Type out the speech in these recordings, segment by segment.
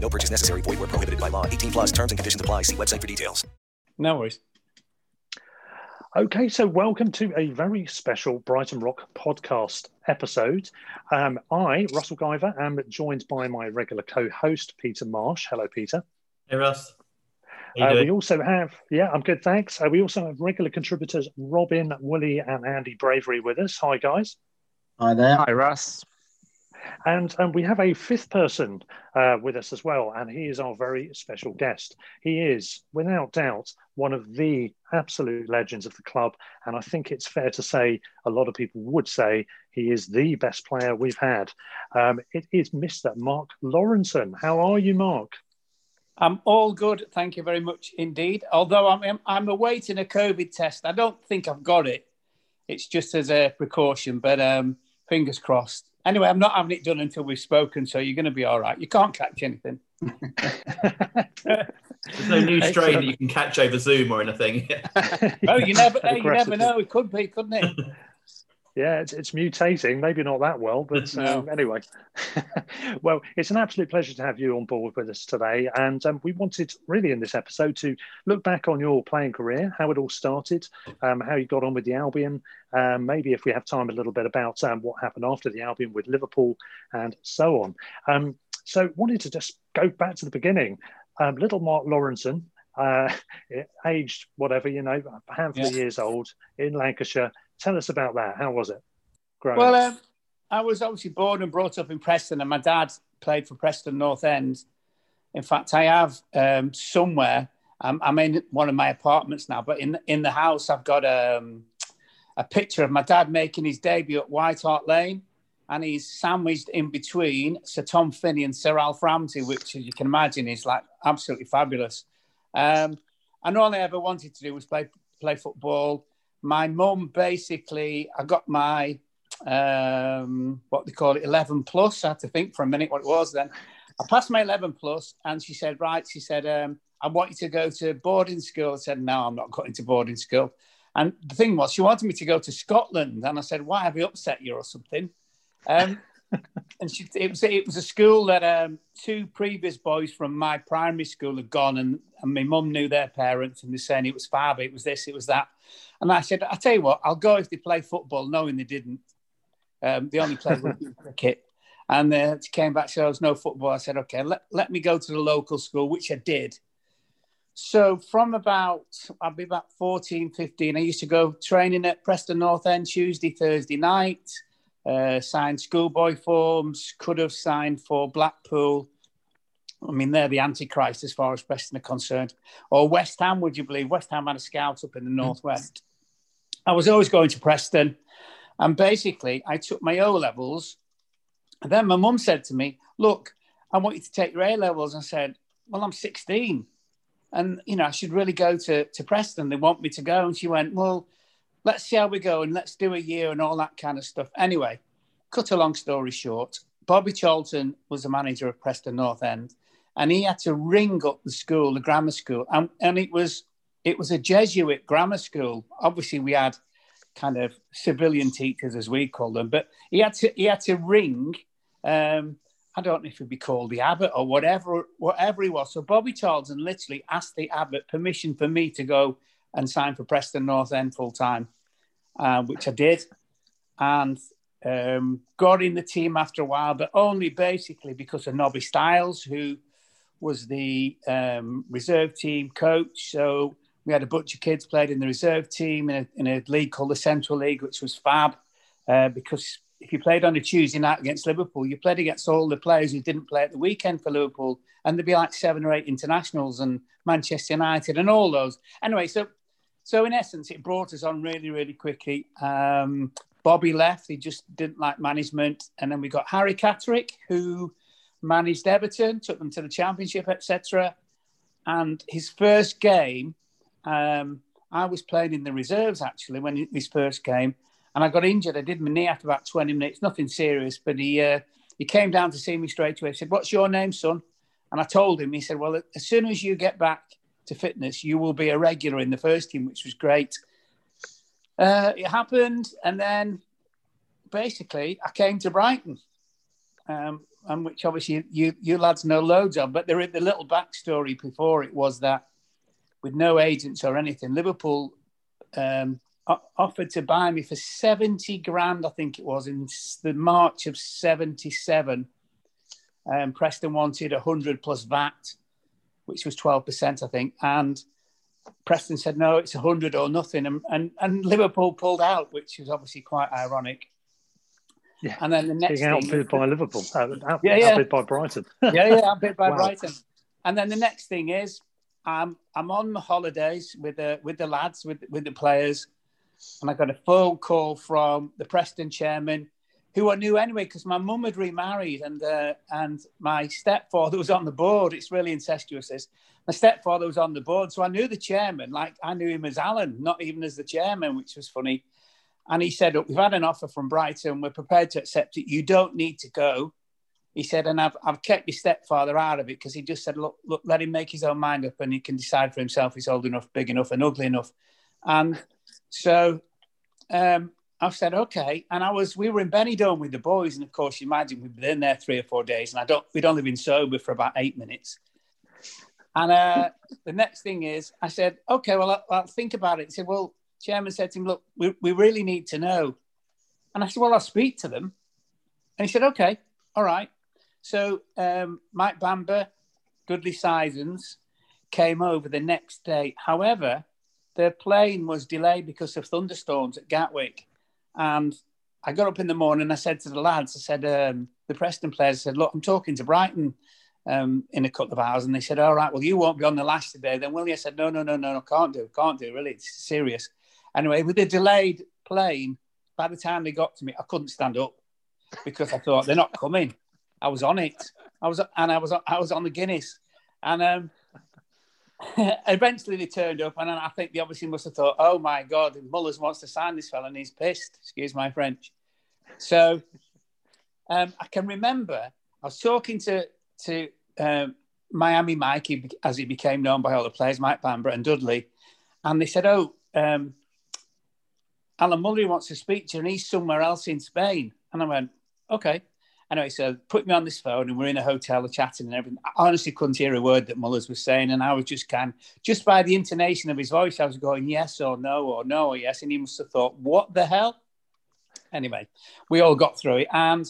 No purchase necessary. Void where prohibited by law. 18 plus terms and conditions apply. See website for details. No worries. Okay, so welcome to a very special Brighton Rock podcast episode. Um, I, Russell Guyver, am joined by my regular co-host Peter Marsh. Hello, Peter. Hey, Russ. Uh, we also have, yeah, I'm good, thanks. Uh, we also have regular contributors Robin, Willie, and Andy Bravery with us. Hi, guys. Hi there. Hi, Russ. And we have a fifth person uh, with us as well, and he is our very special guest. He is, without doubt, one of the absolute legends of the club. And I think it's fair to say, a lot of people would say, he is the best player we've had. Um, it is Mr. Mark Lawrenson. How are you, Mark? I'm all good. Thank you very much indeed. Although I'm, I'm, I'm awaiting a COVID test. I don't think I've got it. It's just as a precaution, but um, fingers crossed. Anyway, I'm not having it done until we've spoken, so you're going to be all right. You can't catch anything. There's no new strain that you can catch over Zoom or anything. Oh, you never, hey, you never know. It could be, couldn't it? Yeah, it's, it's mutating, maybe not that well, but um, anyway. Well, it's an absolute pleasure to have you on board with us today. And um, we wanted, really, in this episode, to look back on your playing career, how it all started, um, how you got on with the Albion, um, maybe if we have time, a little bit about um, what happened after the Albion with Liverpool, and so on. Um, so, wanted to just go back to the beginning. Um, little Mark Lawrenson, uh, aged whatever, you know, a handful of Yeah. years old in Lancashire. Tell us about that. How was it? growing Well, I was obviously born and brought up in Preston, and my dad played for Preston North End. In fact, I have um, somewhere. I'm, I'm in one of my apartments now, but in in the house, I've got um, a picture of my dad making his debut at White Hart Lane, and he's sandwiched in between Sir Tom Finney and Sir Alf Ramsey, which, as you can imagine, is like absolutely fabulous. Um, and all I ever wanted to do was play play football. My mum basically, I got my um, what they call it, 11 plus. I had to think for a minute what it was then. I passed my 11 plus, and she said, Right, she said, um, I want you to go to boarding school. I said, No, I'm not going to boarding school. And the thing was, she wanted me to go to Scotland. And I said, Why have you upset you or something? Um, and she, it, was, it was a school that um, two previous boys from my primary school had gone, and, and my mum knew their parents, and they're saying it was fab, it was this, it was that. And I said, I tell you what, I'll go if they play football, knowing they didn't. Um, they only played cricket. And uh, she came back, so there was no football. I said, okay, let, let me go to the local school, which I did. So from about, I'd be about 14, 15, I used to go training at Preston North End Tuesday, Thursday night, uh, signed schoolboy forms, could have signed for Blackpool. I mean, they're the antichrist as far as Preston are concerned. Or West Ham, would you believe? West Ham had a scout up in the Northwest. I was always going to Preston. And basically, I took my O levels. And then my mum said to me, Look, I want you to take your A levels. And I said, Well, I'm 16. And, you know, I should really go to, to Preston. They want me to go. And she went, Well, let's see how we go and let's do a year and all that kind of stuff. Anyway, cut a long story short, Bobby Charlton was the manager of Preston North End. and he had to ring up the school, the grammar school, and, and it was it was a Jesuit grammar school. Obviously, we had kind of civilian teachers, as we call them, but he had to he had to ring. Um, I don't know if he'd be called the abbot or whatever, whatever he was. So Bobby Charlton literally asked the abbot permission for me to go and sign for Preston North End full time, uh, which I did, and um, got in the team after a while, but only basically because of Nobby Stiles, who was the um, reserve team coach. So we had a bunch of kids played in the reserve team in a, in a league called the Central League, which was fab uh, because if you played on a Tuesday night against Liverpool, you played against all the players who didn't play at the weekend for Liverpool, and there'd be like seven or eight internationals and Manchester United and all those. Anyway, so so in essence, it brought us on really, really quickly. Um, Bobby left; he just didn't like management, and then we got Harry Catterick, who managed Everton, took them to the Championship, etc. And his first game, um, I was playing in the reserves actually when his first came, and I got injured. I did my knee after about 20 minutes, nothing serious, but he uh, he came down to see me straight away. He said, "What's your name, son?" And I told him. He said, "Well, as soon as you get back to fitness, you will be a regular in the first team," which was great. Uh, it happened, and then basically I came to Brighton, um, and which obviously you you lads know loads of. But there, the little backstory before it was that with no agents or anything, Liverpool um, offered to buy me for 70 grand, I think it was, in the March of 77. Um, Preston wanted 100 plus VAT, which was 12%, I think. And Preston said, no, it's 100 or nothing. And, and, and Liverpool pulled out, which was obviously quite ironic. Yeah. And then the next Being thing, outbid by Liverpool, out, out, Yeah, yeah. outbid by Brighton. yeah, yeah, outbid by Wow. Brighton. And then the next thing is, I'm I'm on holidays with the with the lads with with the players, and I got a phone call from the Preston chairman, who I knew anyway because my mum had remarried and uh, and my stepfather was on the board. It's really incestuous. This my stepfather was on the board, so I knew the chairman. Like I knew him as Alan, not even as the chairman, which was funny. And he said, "Look, we've had an offer from Brighton. We're prepared to accept it. You don't need to go." He said, and I've, I've kept your stepfather out of it because he just said, look, look, let him make his own mind up and he can decide for himself. He's old enough, big enough, and ugly enough. And so um, I said, okay. And I was, we were in Benidorm with the boys. And of course, you imagine we'd been there three or four days and I don't, we'd only been sober for about eight minutes. And uh, the next thing is, I said, okay, well, I'll, I'll think about it. He said, well, chairman said to him, look, we, we really need to know. And I said, well, I'll speak to them. And he said, okay, all right. So um, Mike Bamber, Dudley Sizens came over the next day. However, their plane was delayed because of thunderstorms at Gatwick. And I got up in the morning. I said to the lads, I said, um, the Preston players said, look, I'm talking to Brighton um, in a couple of hours. And they said, all right, well, you won't be on the last today. Then will you? Said, no, no, no, no, no, can't do, can't do, really. It's serious. Anyway, with the delayed plane, by the time they got to me, I couldn't stand up because I thought they're not coming. I was on it. I was, and I was, I was on the Guinness, and um, eventually they turned up, and I think they obviously must have thought, "Oh my God, Mullers wants to sign this fella, and he's pissed." Excuse my French. So um, I can remember I was talking to to um, Miami Mikey, as he became known by all the players, Mike Bamber and Dudley, and they said, "Oh, um, Alan Mullery wants to speak to you, and he's somewhere else in Spain." And I went, "Okay." Anyway, so put me on this phone, and we're in a hotel, chatting and everything. I honestly couldn't hear a word that Mullers was saying, and I was just kind, just by the intonation of his voice, I was going yes or no or no or yes, and he must have thought, "What the hell?" Anyway, we all got through it, and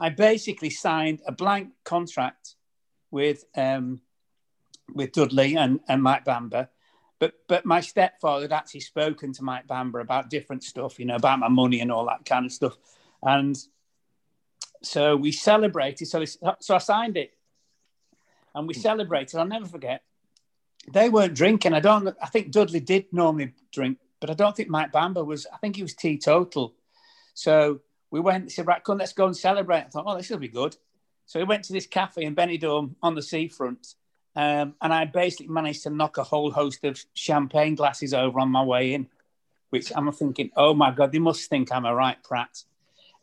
I basically signed a blank contract with um, with Dudley and, and Mike Bamber. But but my stepfather had actually spoken to Mike Bamber about different stuff, you know, about my money and all that kind of stuff. And so we celebrated. So so I signed it, and we celebrated. I'll never forget. They weren't drinking. I don't. I think Dudley did normally drink, but I don't think Mike Bamber was. I think he was teetotal. So we went. Said, "Right, come, let's go and celebrate." I thought, "Oh, this will be good." So we went to this cafe in Benidorm on the seafront, um, and I basically managed to knock a whole host of champagne glasses over on my way in, which I'm thinking, "Oh my god, they must think I'm a right prat."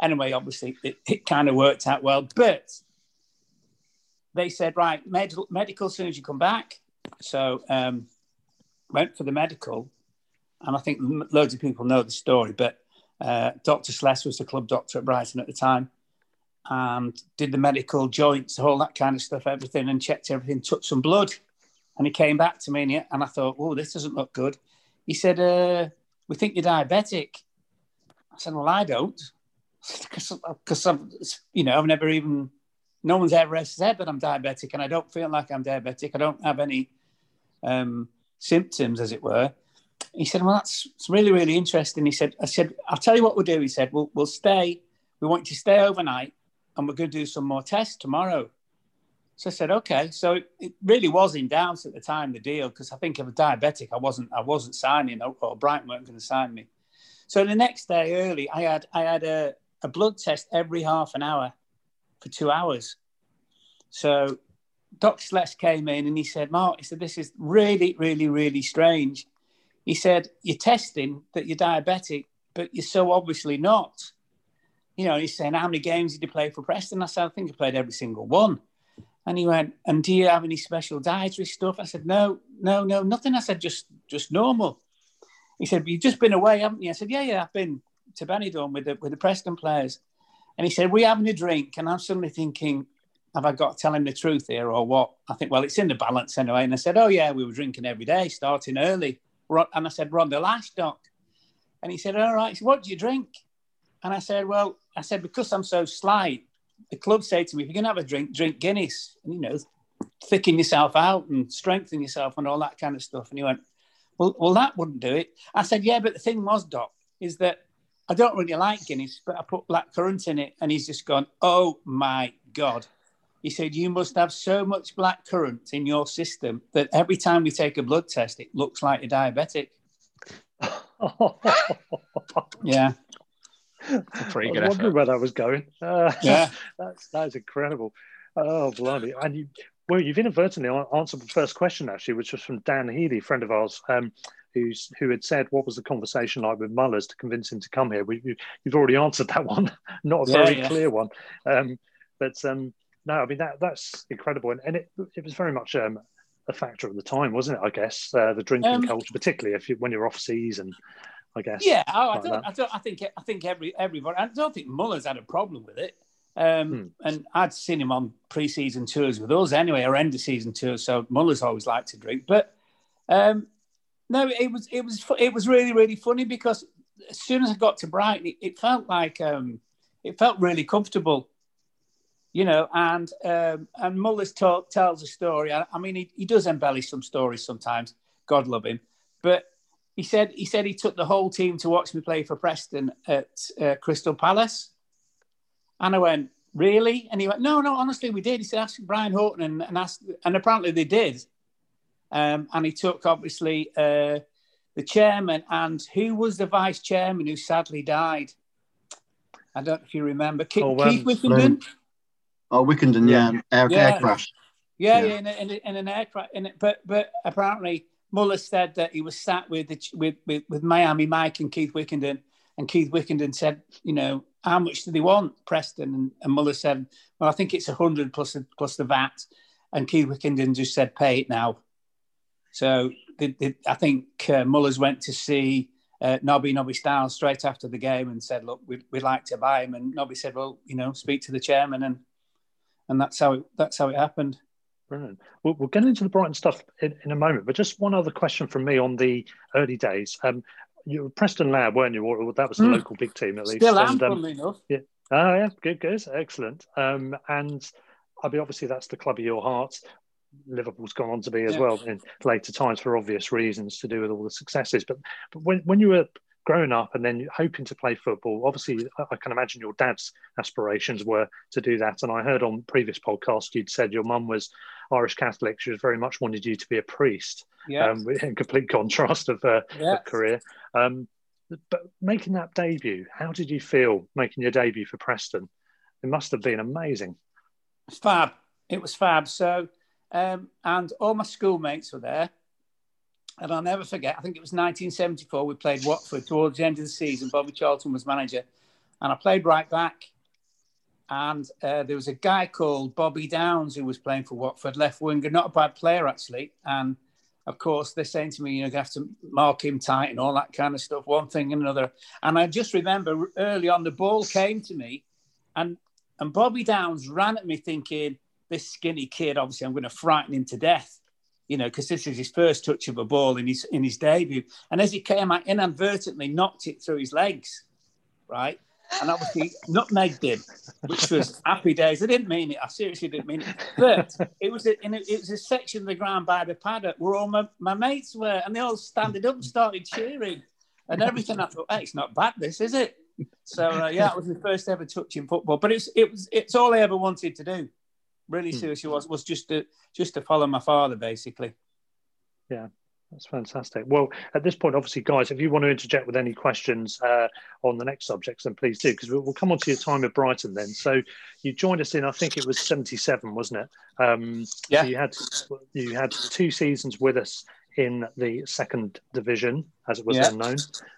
Anyway, obviously, it, it kind of worked out well, but they said, right, med- medical as soon as you come back. So um, went for the medical, and I think loads of people know the story, but uh, Dr. Sless was the club doctor at Brighton at the time and did the medical joints, all that kind of stuff, everything, and checked everything, took some blood. And he came back to me and, he, and I thought, oh, this doesn't look good. He said, uh, we think you're diabetic. I said, well, I don't. Because, I'm, you know, I've never even, no one's ever said that I'm diabetic and I don't feel like I'm diabetic. I don't have any um, symptoms, as it were. He said, well, that's it's really, really interesting. He said, I said, I'll tell you what we'll do. He said, we'll, we'll stay, we want you to stay overnight and we're going to do some more tests tomorrow. So I said, okay. So it, it really was in doubts at the time, the deal, because I think if a diabetic, I wasn't, I wasn't signing, or, or Brighton weren't going to sign me. So the next day early, I had, I had a, a blood test every half an hour for two hours. So Dr. Sless came in and he said, Mark, he said, this is really, really, really strange. He said, you're testing that you're diabetic, but you're so obviously not. You know, he's saying, how many games did you play for Preston? I said, I think I played every single one. And he went, and do you have any special dietary stuff? I said, no, no, no, nothing. I said, just, just normal. He said, you've just been away, haven't you? I said, yeah, yeah, I've been to Benidorm with the, with the Preston players. And he said, We're having a drink. And I'm suddenly thinking, have I got to tell him the truth here or what? I think, well, it's in the balance anyway. And I said, oh, yeah, we were drinking every day, starting early. And I said, we're on the last dock. And he said, all right. Said, what do you drink? And I said, well, I said, because I'm so slight, the club said to me, if you're going to have a drink, drink Guinness, and, you know, thicken yourself out and strengthen yourself and all that kind of stuff. And he went, well, well, that wouldn't do it. I said, yeah, but the thing was, Doc, is that I don't really like Guinness, but I put black currant in it. And he's just gone, oh my God. He said, you must have so much black currant in your system that every time we take a blood test, it looks like you're diabetic. yeah pretty good. I was wondering where that was going. Uh, yeah, that's that's incredible. Oh, blimey! And you, well, you've inadvertently answered the first question actually, which was from Dan Healy, friend of ours, um, who's who had said, "What was the conversation like with Mullers to convince him to come here?" We, have already answered that one, not a yeah, very yeah. clear one, um, but um, no, I mean that that's incredible, and, and it it was very much um, a factor at the time, wasn't it? I guess uh, the drinking um, culture, particularly if you when you're off season. I guess. Yeah, oh, I, don't, I, don't, I think I think every everybody. I don't think Muller's had a problem with it. Um, hmm. And I'd seen him on pre-season tours with us anyway, or end of season tours. So Muller's always liked to drink, but um, no, it was it was it was really really funny because as soon as I got to Brighton, it, it felt like um, it felt really comfortable, you know. And um, and Muller's talk tells a story. I, I mean, he, he does embellish some stories sometimes. God love him, but he said he said he took the whole team to watch me play for Preston at uh, Crystal Palace, and I went, "Really?" And he went, "No, no, honestly, we did." He said, "Ask Brian Horton," and and, asked, and apparently they did. Um, and he took obviously uh, the chairman and who was the vice chairman who sadly died. I don't know if you remember Keith, oh, Keith Wickenden. Oh, Wickenden, yeah, air, yeah. air crash. Yeah, yeah, yeah in, a, in, a, in, an aircraft. In it, but but apparently Muller said that he was sat with, the, with, with, with Miami Mike and Keith Wickenden, and Keith Wickenden said, you know, how much do they want, Preston? And, and Muller said, well, I think it's a hundred plus plus the VAT, and Keith Wickenden just said, pay it now. So they, they, I think uh, Muller's went to see uh, Nobby Nobby Stiles straight after the game and said, look, we'd, we'd like to buy him, and Nobby said, well, you know, speak to the chairman, and and that's how it, that's how it happened. Brilliant. We'll, we'll get into the Brighton stuff in, in, a moment, but just one other question from me on the early days. Um, you were Preston Lab, weren't you? Or that was the mm. local big team, at least. Still am, um, enough. Yeah. Oh, yeah. Good, good. Excellent. Um, and I mean, obviously, that's the club of your heart. Liverpool's gone on to be as yeah. well in later times for obvious reasons to do with all the successes. But, but when, when you were growing up and then hoping to play football, obviously, I can imagine your dad's aspirations were to do that. And I heard on previous podcast you'd said your mum was Irish Catholic. She was very much wanted you to be a priest. Yeah. Um, in complete contrast of her, yes. career. Um, but making that debut, how did you feel making your debut for Preston? It must have been amazing. Fab. It was fab. So, um, and all my schoolmates were there. And I'll never forget, I think it was 1974, we played Watford towards the end of the season. Bobby Charlton was manager. And I played right back. and uh, there was a guy called Bobby Downes who was playing for Watford, left winger, not a bad player actually. And of course, they're saying to me, you know, you have to mark him tight and all that kind of stuff, one thing and another. And I just remember early on, the ball came to me, and and Bobby Downes ran at me thinking, this skinny kid, obviously, I'm going to frighten him to death, you know, because this is his first touch of a ball in his in his debut. And as he came, I inadvertently knocked it through his legs, right? and obviously nutmegged him, which was happy days. I didn't mean it. I seriously didn't mean it. But it was a, a, it was a section of the ground by the paddock where all my, my mates were, and they all standing up and started cheering and everything. I thought, hey, it's not bad, this is it? So uh, yeah, it was the first ever touch in football. But it's it was it's all I ever wanted to do. Really hmm. seriously was was just to just to follow my father, basically. Yeah, that's fantastic. Well, at this point, obviously, guys, if you want to interject with any questions uh, on the next subjects, then please do, because we'll, we'll, come on to your time at Brighton then. So you joined us in, I think it was 77, wasn't it? Um, yeah. So you had, you had two seasons with us in the second division, as it was yeah. then known,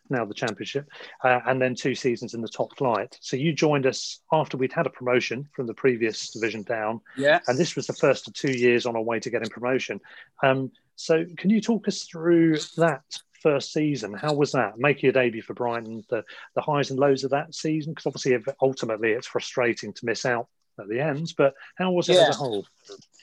now the championship, uh, and then two seasons in the top flight. So you joined us after we'd had a promotion from the previous division down. Yeah. And this was the first of two years on our way to getting promotion. Um, so, can you talk us through that first season? How was that making your debut for Brighton? The the highs and lows of that season, because obviously, ultimately, it's frustrating to miss out at the ends. But how was it yeah. as a whole?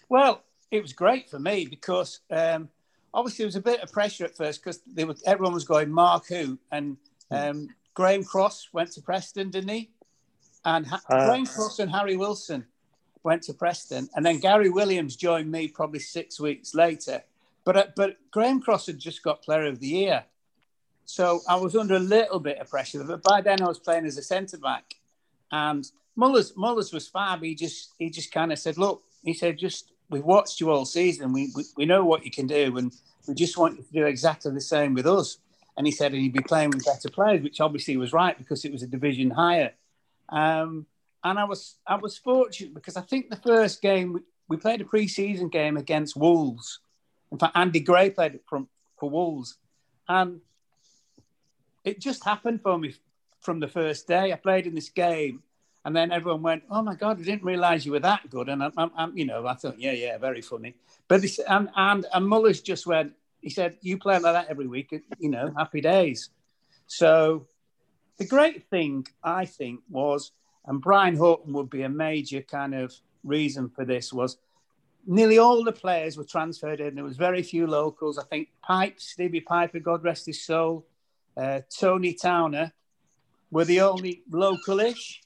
Well, it was great for me because um, obviously there was a bit of pressure at first because everyone was going Mark who and um, Graham Cross went to Preston, didn't he? And ha- uh, Graham Cross and Harry Wilson went to Preston, and then Gary Williams joined me probably six weeks later. But uh, but Graham Cross had just got Player of the Year, so I was under a little bit of pressure. But by then I was playing as a centre back, and Mullers Mullers was fab. He just he just kind of said, "Look," he said, "just we've watched you all season. We, we we know what you can do, and we just want you to do exactly the same with us." And he said, "And you'd be playing with better players," which obviously was right because it was a division higher. Um, and I was I was fortunate because I think the first game we, we played a pre-season game against Wolves in fact, Andy Gray played from for Wolves, and it just happened for me from the first day. I played in this game, and then everyone went, "Oh my God, I didn't realise you were that good." And I'm, I'm, you know, I thought, "Yeah, yeah, very funny." But this, and and and Mullers just went. He said, "You play like that every week, you know, happy days." So, the great thing I think was, and Brian Horton would be a major kind of reason for this was nearly all the players were transferred in. There was very few locals. I think Pipe, Stevie Piper, God rest his soul, uh, Tony Towner were the only localish.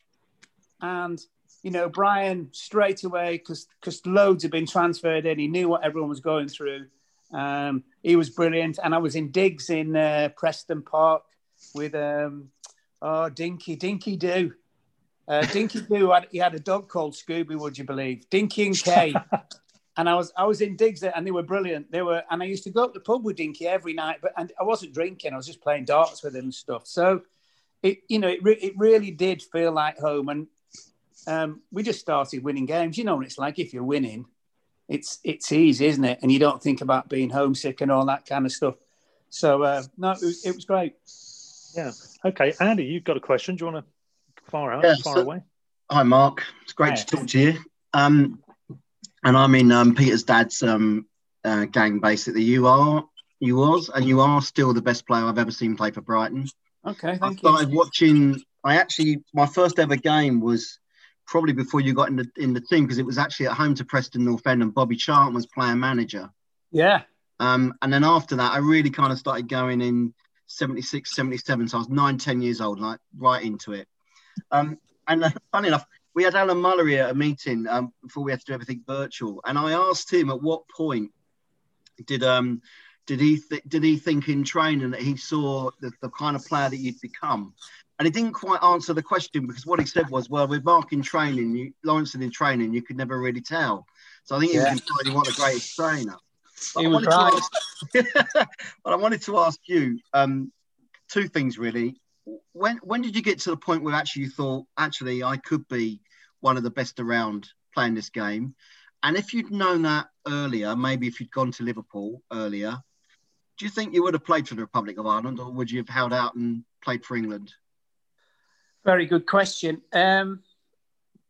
And, you know, Brian straight away, because because loads had been transferred in, he knew what everyone was going through. Um, he was brilliant. And I was in digs in uh, Preston Park with um, oh, Dinky, Dinky Doo. Uh, Dinky Doo, he had a dog called Scooby, would you believe? Dinky and Kay. and I was I was in digs there, and they were brilliant. They were, and I used to go up the pub with Dinky every night, but and I wasn't drinking. I was just playing darts with him and stuff. So, it you know it, re- it really did feel like home, and um, we just started winning games. You know what it's like if you're winning, it's it's easy, isn't it? And you don't think about being homesick and all that kind of stuff. So uh, no, it was, it was great. Yeah. Okay, Andy, you've got a question. Do you want to far out, yeah, far so, away? Hi, Mark. It's great to talk to you. Um, and I'm in um, Peter's dad's um, uh, gang. Basically, you are, you was, and you are still the best player I've ever seen play for Brighton. Okay, thank I started you. watching. I actually, my first ever game was probably before you got in the in the team because it was actually at home to Preston North End, and Bobby Charlton was player manager. Yeah. Um, and then after that, I really kind of started going in 76, 77. So I was nine, 10 years old, like right into it. Um, and uh, funny enough, we had Alan Mullery at a meeting um, before we had to do everything virtual, and I asked him at what point did um did he th- did he think in training that he saw the, the kind of player that you'd become, and he didn't quite answer the question because what he said was, well, with Mark in training, you, Lawrence in training, you could never really tell. So I think yeah. he was deciding what the greatest trainer. But he was right. Ask, but I wanted to ask you um, two things really when when did you get to the point where actually you thought actually I could be one of the best around playing this game? And if you'd known that earlier, maybe if you'd gone to Liverpool earlier, do you think you would have played for the Republic of Ireland, or would you have held out and played for England? Very good question. Um,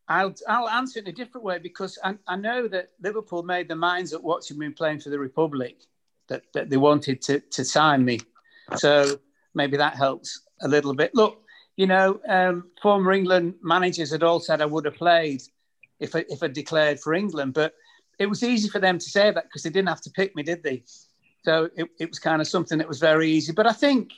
I'll I'll answer it in a different way because I, I know that Liverpool made their minds up watching me playing for the Republic that, that they wanted to to sign me. So maybe that helps a little bit. Look, you know, um, former England managers had all said I would have played if I, if I declared for England, but it was easy for them to say that because they didn't have to pick me, did they? So it, it was kind of something that was very easy. But I think,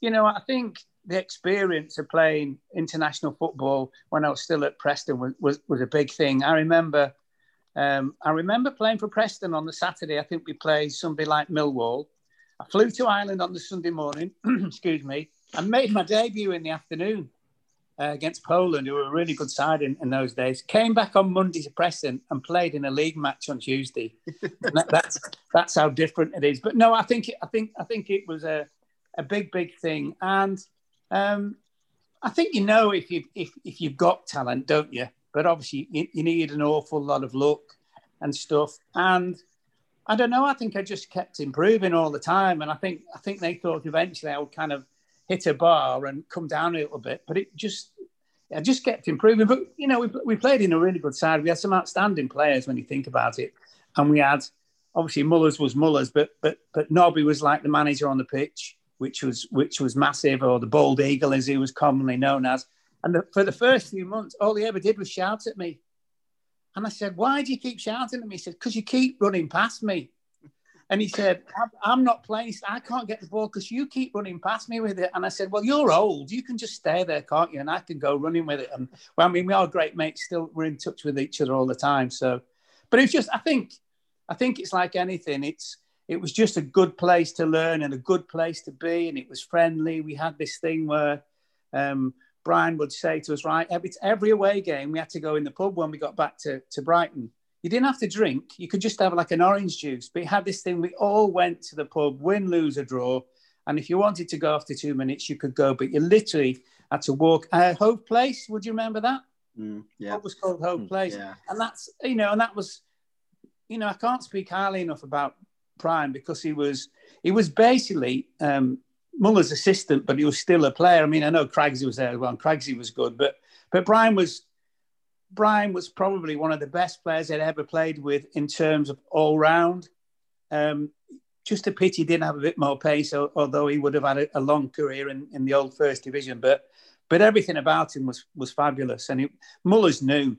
you know, I think the experience of playing international football when I was still at Preston was, was, was a big thing. I remember um, I remember playing for Preston on the Saturday. I think we played somebody like Millwall. I flew to Ireland on the Sunday morning, excuse me, and made my debut in the afternoon uh, against Poland, who were a really good side in, in, those days. Came back on Monday to Preston and played in a league match on Tuesday. that, that's that's how different it is. But no, I think I think I think it was a, a big big thing, and um, I think you know if you if if you've got talent, don't you? But obviously you, you need an awful lot of luck and stuff. And I don't know. I think I just kept improving all the time, and I think I think they thought eventually I would kind of hit a bar and come down a little bit, but it just I just kept improving. But you know, we, we played in a really good side. We had some outstanding players when you think about it, and we had obviously Mullers was Mullers, but but but Nobby was like the manager on the pitch which was which was massive, or the bald eagle as he was commonly known as. And the, for the first few months, all he ever did was shout at me. And I said, "Why do you keep shouting at me?" He said, "Because you keep running past me." And he said, I'm, not playing. I can't get the ball because you keep running past me with it. And I said, Well, you're old. You can just stay there, can't you? And I can go running with it. And well, I mean, we are great mates. Still, we're in touch with each other all the time. So, but it's just, I think, I think it's like anything. It's it was just a good place to learn and a good place to be, and it was friendly. We had this thing where um, Brian would say to us, right, every, every away game, we had to go in the pub when we got back to, to Brighton. You didn't have to drink, you could just have like an orange juice. But it had this thing, we all went to the pub, win, lose, or draw. And if you wanted to go after two minutes, you could go, but you literally had to walk. Uh, Hove Place, would you remember that? Mm, yeah. What was called Hove mm, Place? Yeah. And that's, you know, and that was, you know, I can't speak highly enough about Brian because he was he was basically um, Muller's assistant, but he was still a player. I mean, I know Craigsy was there as well, and Craigsy was good, but but Brian was Brian was probably one of the best players I'd ever played with in terms of all round. Um, just a pity he didn't have a bit more pace, although he would have had a, a, long career in, in the old first division. But but everything about him was was fabulous, and it, Muller's knew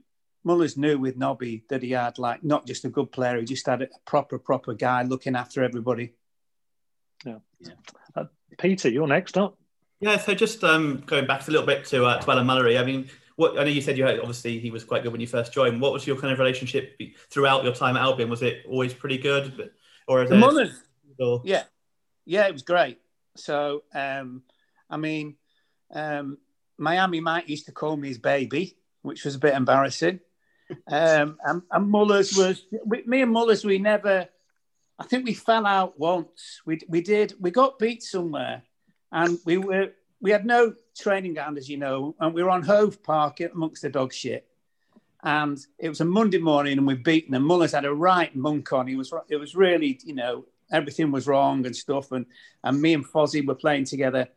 Mullers knew with Nobby that he had like not just a good player, he just had a proper, proper guy looking after everybody. Yeah. yeah. Uh, Peter, you're next up. Yeah, so just um, going back a little bit to uh, to Alan Mullery. I mean, what I know you said you had obviously he was quite good when you first joined. What was your kind of relationship throughout your time at Albion? Was it always pretty good, or is the Mullers? Or... Yeah, yeah, it was great. So, um, I mean, um, Miami Mike used to call me his baby, which was a bit embarrassing. Um, and, and Mullers was me and Mullers. We never. I think we fell out once. We we did. We got beat somewhere, and we were we had no training ground, as you know, and we were on Hove Park amongst the dog shit. And it was a Monday morning, and we beaten them. Mullers had a right monk on. He was. It was really, you know, everything was wrong and stuff. And and me and Fozzie were playing together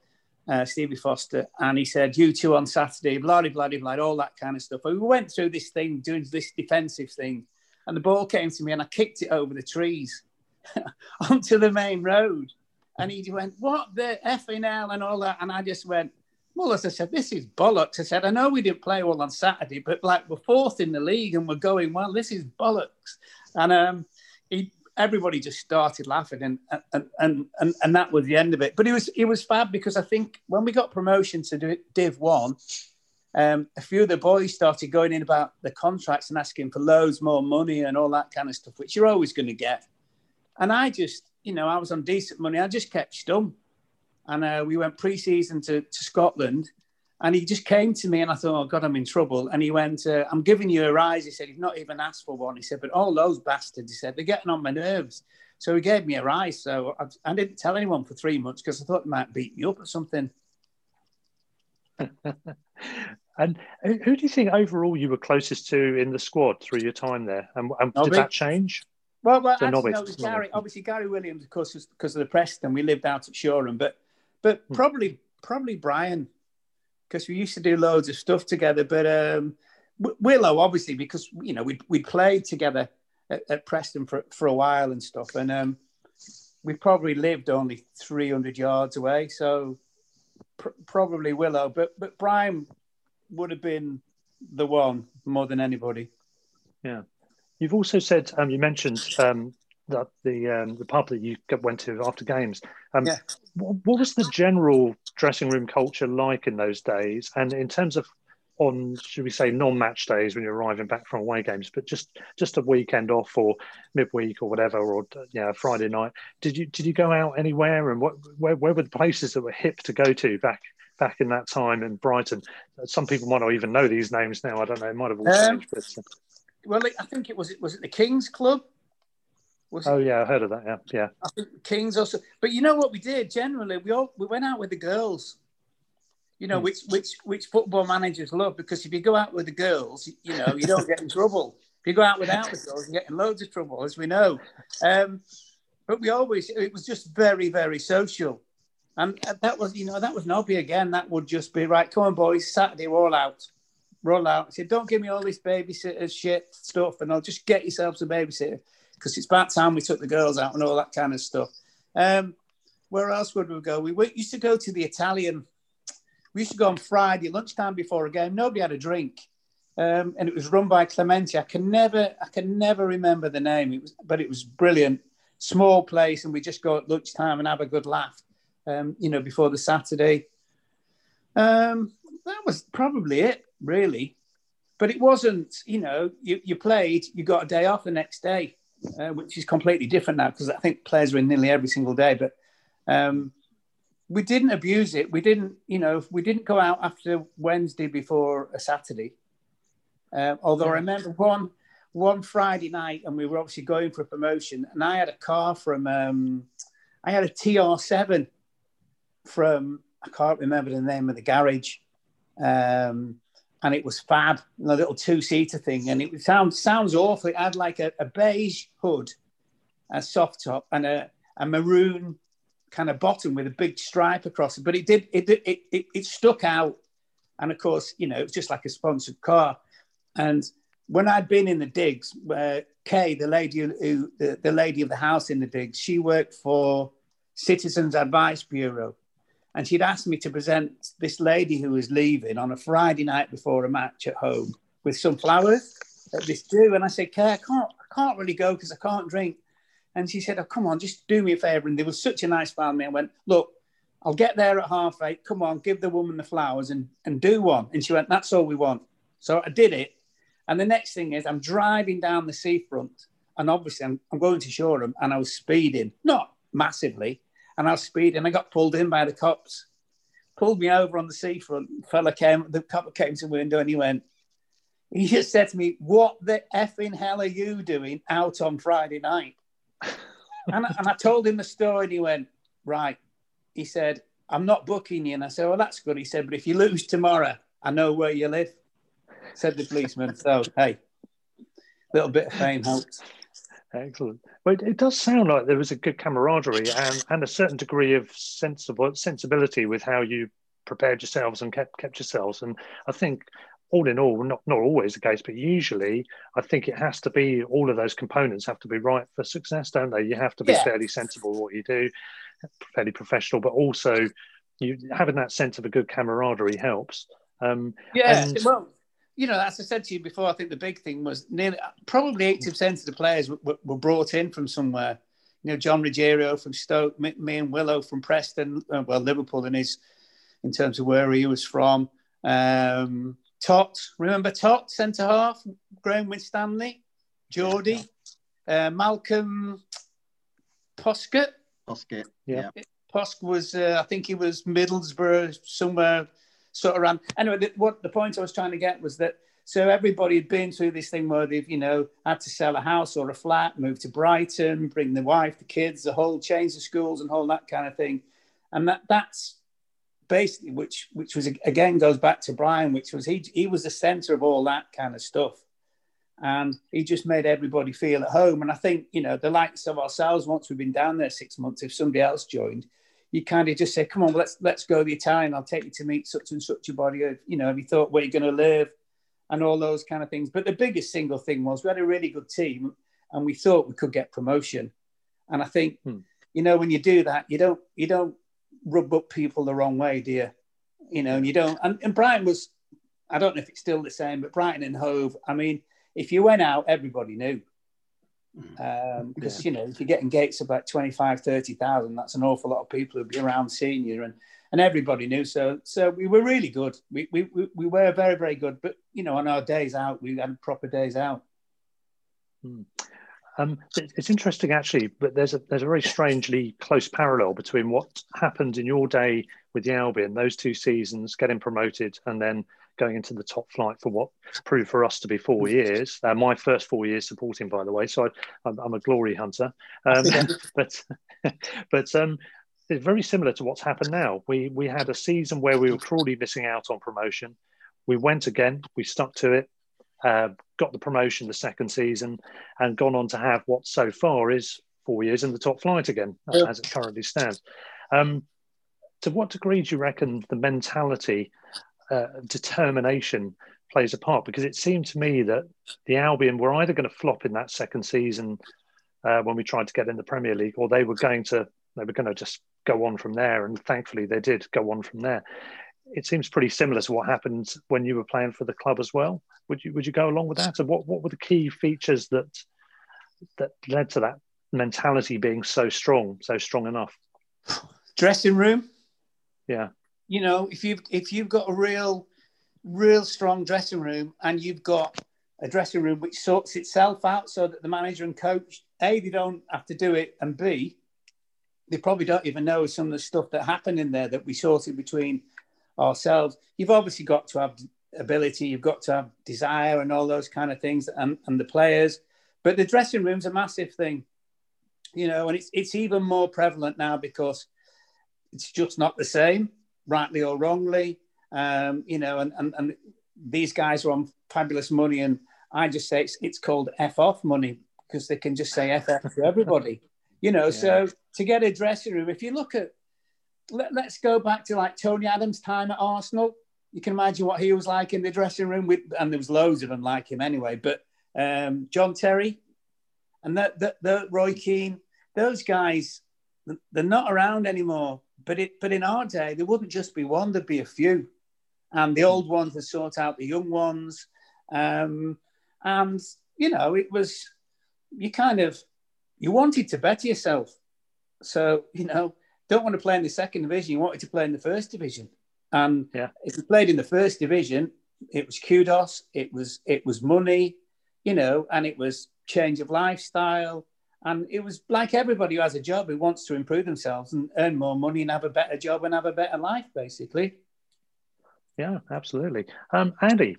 uh, Stevie Foster, and he said, "You two on Saturday, bloody, bloody, bloody, all that kind of stuff." And we went through this thing, doing this defensive thing, and the ball came to me, and I kicked it over the trees onto the main road, and he went, "What the effing hell?" and all that, and I just went. Well, as I said, this is bollocks. I said, I know we didn't play well on Saturday, but like we're fourth in the league and we're going well. This is bollocks. And um, everybody just started laughing and, and and and and that was the end of it. But it was it was fab because i think when we got promotion to div 1 um, a few of the boys started going in about the contracts and asking for loads more money and all that kind of stuff which you're always going to get. And i just you know i was on decent money. I just kept stum and uh, we went pre-season to, to scotland and he just came to me and I thought, oh God, I'm in trouble. And he went, uh, I'm giving you a rise. He said, he's not even asked for one. He said, but all those bastards, he said, they're getting on my nerves. So he gave me a rise. So I, I didn't tell anyone for three months because I thought they might beat me up or something. and who do you think overall you were closest to in the squad through your time there? And, and did that change? Well, well so actually, no, Gary, obviously Gary Williams, of course, because of the Preston. We lived out at Shoreham, but but hmm. probably probably Brian because we used to do loads of stuff together. But um, Willow, obviously, because you know we we played together at, at, Preston for, for a while and stuff, and um, we probably lived only 300 yards away, so pr- probably Willow. But but Brian would have been the one more than anybody. Yeah, you've also said um, you mentioned um, that the um, the pub that you went to after games. Um, yeah. what, what was the general dressing room culture like in those days? And in terms of on should we say non-match days when you're arriving back from away games, but just just a weekend off or midweek or whatever, or yeah, Friday night. Did you did you go out anywhere? And what where, where were the places that were hip to go to back back in that time in Brighton? Some people might not even know these names now. I don't know. It might have all um, changed. But, uh, well, I think it was it was it the Kings Club. Was oh yeah, I heard of that. Yeah, yeah. I think Kings also, but you know what we did generally? We all we went out with the girls you know, hmm. which which which football managers love because if you go out with the girls, you know, you don't get in trouble. If you go out without the girls, you get in loads of trouble, as we know. Um, but we always it was just very very social, and that was you know that was an Nobby again. That would just be right. Come on, boys, Saturday we're all out, roll out. I said, don't give me all this babysitter shit stuff, and I'll just get yourselves a babysitter because it's about time we took the girls out and all that kind of stuff. Um, where else would we go? We used to go to the Italian we used to go on Friday lunchtime before a game. Nobody had a drink, um, and it was run by Clementi. I can never, I can never remember the name. It was, but it was brilliant. Small place, and we just go at lunchtime and have a good laugh. Um, you know, before the Saturday. Um, that was probably it, really. But it wasn't. You know, you, you played, you got a day off the next day, uh, which is completely different now because I think players are in nearly every single day. But um, we didn't abuse it. We didn't, you know, we didn't go out after Wednesday before a Saturday. Uh, although I remember one one Friday night, and we were obviously going for a promotion, and I had a car from, um, I had a TR7 from, I can't remember the name of the garage, um, and it was fab, a little two seater thing, and it sounds sounds awful. It had like a, a beige hood, a soft top, and a, a maroon kind of bottom with a big stripe across it, but it did it it it, it stuck out, and of course you know it was just like a sponsored car, and when I'd been in the digs, uh, Kay, the lady who the, the lady of the house in the digs, she worked for Citizens Advice Bureau, and she'd asked me to present this lady who was leaving on a Friday night before a match at home with some flowers at this do, and I said, Kay, I can't I can't really go because I can't drink. And she said, Oh, come on, just do me a favor. And there was such a nice family. I went, Look, I'll get there at half eight. Come on, give the woman the flowers and, and do one. And she went, That's all we want. So I did it. And the next thing is, I'm driving down the seafront. And obviously, I'm, I'm going to Shoreham and I was speeding, not massively. And I was speeding. I got pulled in by the cops, pulled me over on the seafront. The fella came, the cop came to the window and he went, he just said to me, What the effing hell are you doing out on Friday night? and, I, and I told him the story, and he went, Right. He said, I'm not booking you. And I said, Well, that's good. He said, But if you lose tomorrow, I know where you live, said the policeman. So, hey, little bit of fame helps. Excellent. But it does sound like there was a good camaraderie and, and a certain degree of sensible sensibility with how you prepared yourselves and kept kept yourselves. And I think all in all, not not always the case, but usually I think it has to be all of those components have to be right for success, don't they? You have to be yeah. fairly sensible what you do, fairly professional, but also you having that sense of a good camaraderie helps. Um, yeah, and... well, you know, as I said to you before, I think the big thing was nearly probably eighty percent of the players were, were, brought in from somewhere. You know, John Ruggiero from Stoke, me, me and Willow from Preston, uh, well, Liverpool in his in terms of where he was from. Um, Tot, remember Tot, centre half, Graham Winstanley, Geordie, uh, Malcolm Poskett. Poskett, yeah. Posk was, uh, I think he was Middlesbrough, somewhere sort of around. Anyway, the, what the point I was trying to get was that so everybody had been through this thing where they've, you know, had to sell a house or a flat, move to Brighton, bring the wife, the kids, the whole change of schools and all that kind of thing. And that that's basically, which which was again goes back to Brian, which was he he was the centre of all that kind of stuff, and he just made everybody feel at home. And I think you know the likes of ourselves, once we've been down there six months, if somebody else joined, you kind of just say, "Come on, let's let's go the Italian. I'll take you to meet such and such a body. Of, You know, have you thought where you're going to live?" and all those kind of things. But the biggest single thing was we had a really good team and we thought we could get promotion. And I think, hmm. you know, when you do that, you don't you don't rub up people the wrong way, do you? You know, and you don't. And, and Brighton was, I don't know if it's still the same, but Brighton and Hove. I mean, if you went out, everybody knew. Because, um, yeah. you know, if you're getting gates of about 25, 30,000, that's an awful lot of people who'd be around seeing you. And, and everybody knew. So, so we were really good. We, we, we were very, very good. But, you know, on our days out, we had proper days out. Hmm. Um, it's interesting, actually, but there's a there's a very strangely close parallel between what happened in your day with the Albion, those two seasons, getting promoted, and then going into the top flight for what proved for us to be four years. Uh, my first four years supporting, by the way, so I, am a glory hunter. Um, but but um, it's very similar to what's happened now. We we had a season where we were cruelly missing out on promotion. We went again. We stuck to it. Uh, got the promotion the second season, and gone on to have what so far is four years in the top flight again, yeah. as it currently stands. Um, to what degree do you reckon the mentality uh, determination plays a part because it seemed to me that the Albion were either going to flop in that second season uh, when we tried to get in the Premier League, or they were going to they were going to just go on from there. And thankfully, they did go on from there. It seems pretty similar to what happened when you were playing for the club as well. Would you would you go along with that? And what what were the key features that that led to that mentality being so strong, so strong enough? Dressing room. Yeah you know, if you've if you've got a real, real strong dressing room and you've got a dressing room which sorts itself out so that the manager and coach, A, they don't have to do it, and B, they probably don't even know some of the stuff that happened in there that we sorted between ourselves. You've obviously got to have ability, you've got to have desire and all those kind of things, and, and the players. But the dressing room's a massive thing, you know, and it's it's even more prevalent now because it's just not the same rightly or wrongly. Um, you know, and, and, and these guys are on fabulous money. And I just say it's, it's called F off money because they can just say F off to everybody. You know, yeah. so to get a dressing room, if you look at, let, us go back to like Tony Adams' time at Arsenal. You can imagine what he was like in the dressing room with, and there was loads of them like him anyway. But um, John Terry and that, that, that Roy Keane, those guys, they're not around anymore. But it, but in our day, there wouldn't just be one; there'd be a few, and the old ones would sort out the young ones, um, and you know, it was you kind of you wanted to better yourself, so you know, don't want to play in the second division; you wanted to play in the first division, and yeah. if you played in the first division, it was kudos, it was it was money, you know, and it was change of lifestyle and it was like everybody who has a job who wants to improve themselves and earn more money and have a better job and have a better life, basically. Yeah, absolutely. Um, Andy.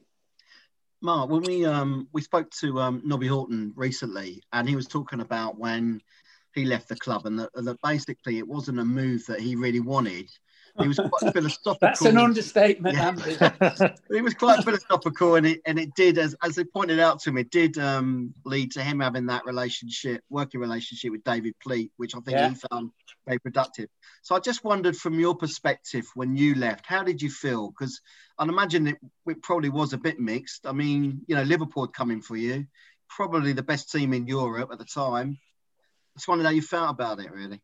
Mark, when we um, we spoke to um, Nobby Horton recently, and he was talking about when he left the club, and that, that basically it wasn't a move that he really wanted, he was quite philosophical. That's an understatement, yeah. he was quite philosophical, and it and it did, as as they pointed out to it did um, lead to him having that relationship, working relationship with David Pleat, which I think yeah. he found very productive. So I just wondered, from your perspective, when you left, how did you feel? Because I'd imagine it, it probably was a bit mixed. I mean, you know, Liverpool coming for you, probably the best team in Europe at the time. I just wondered how you felt about it, really.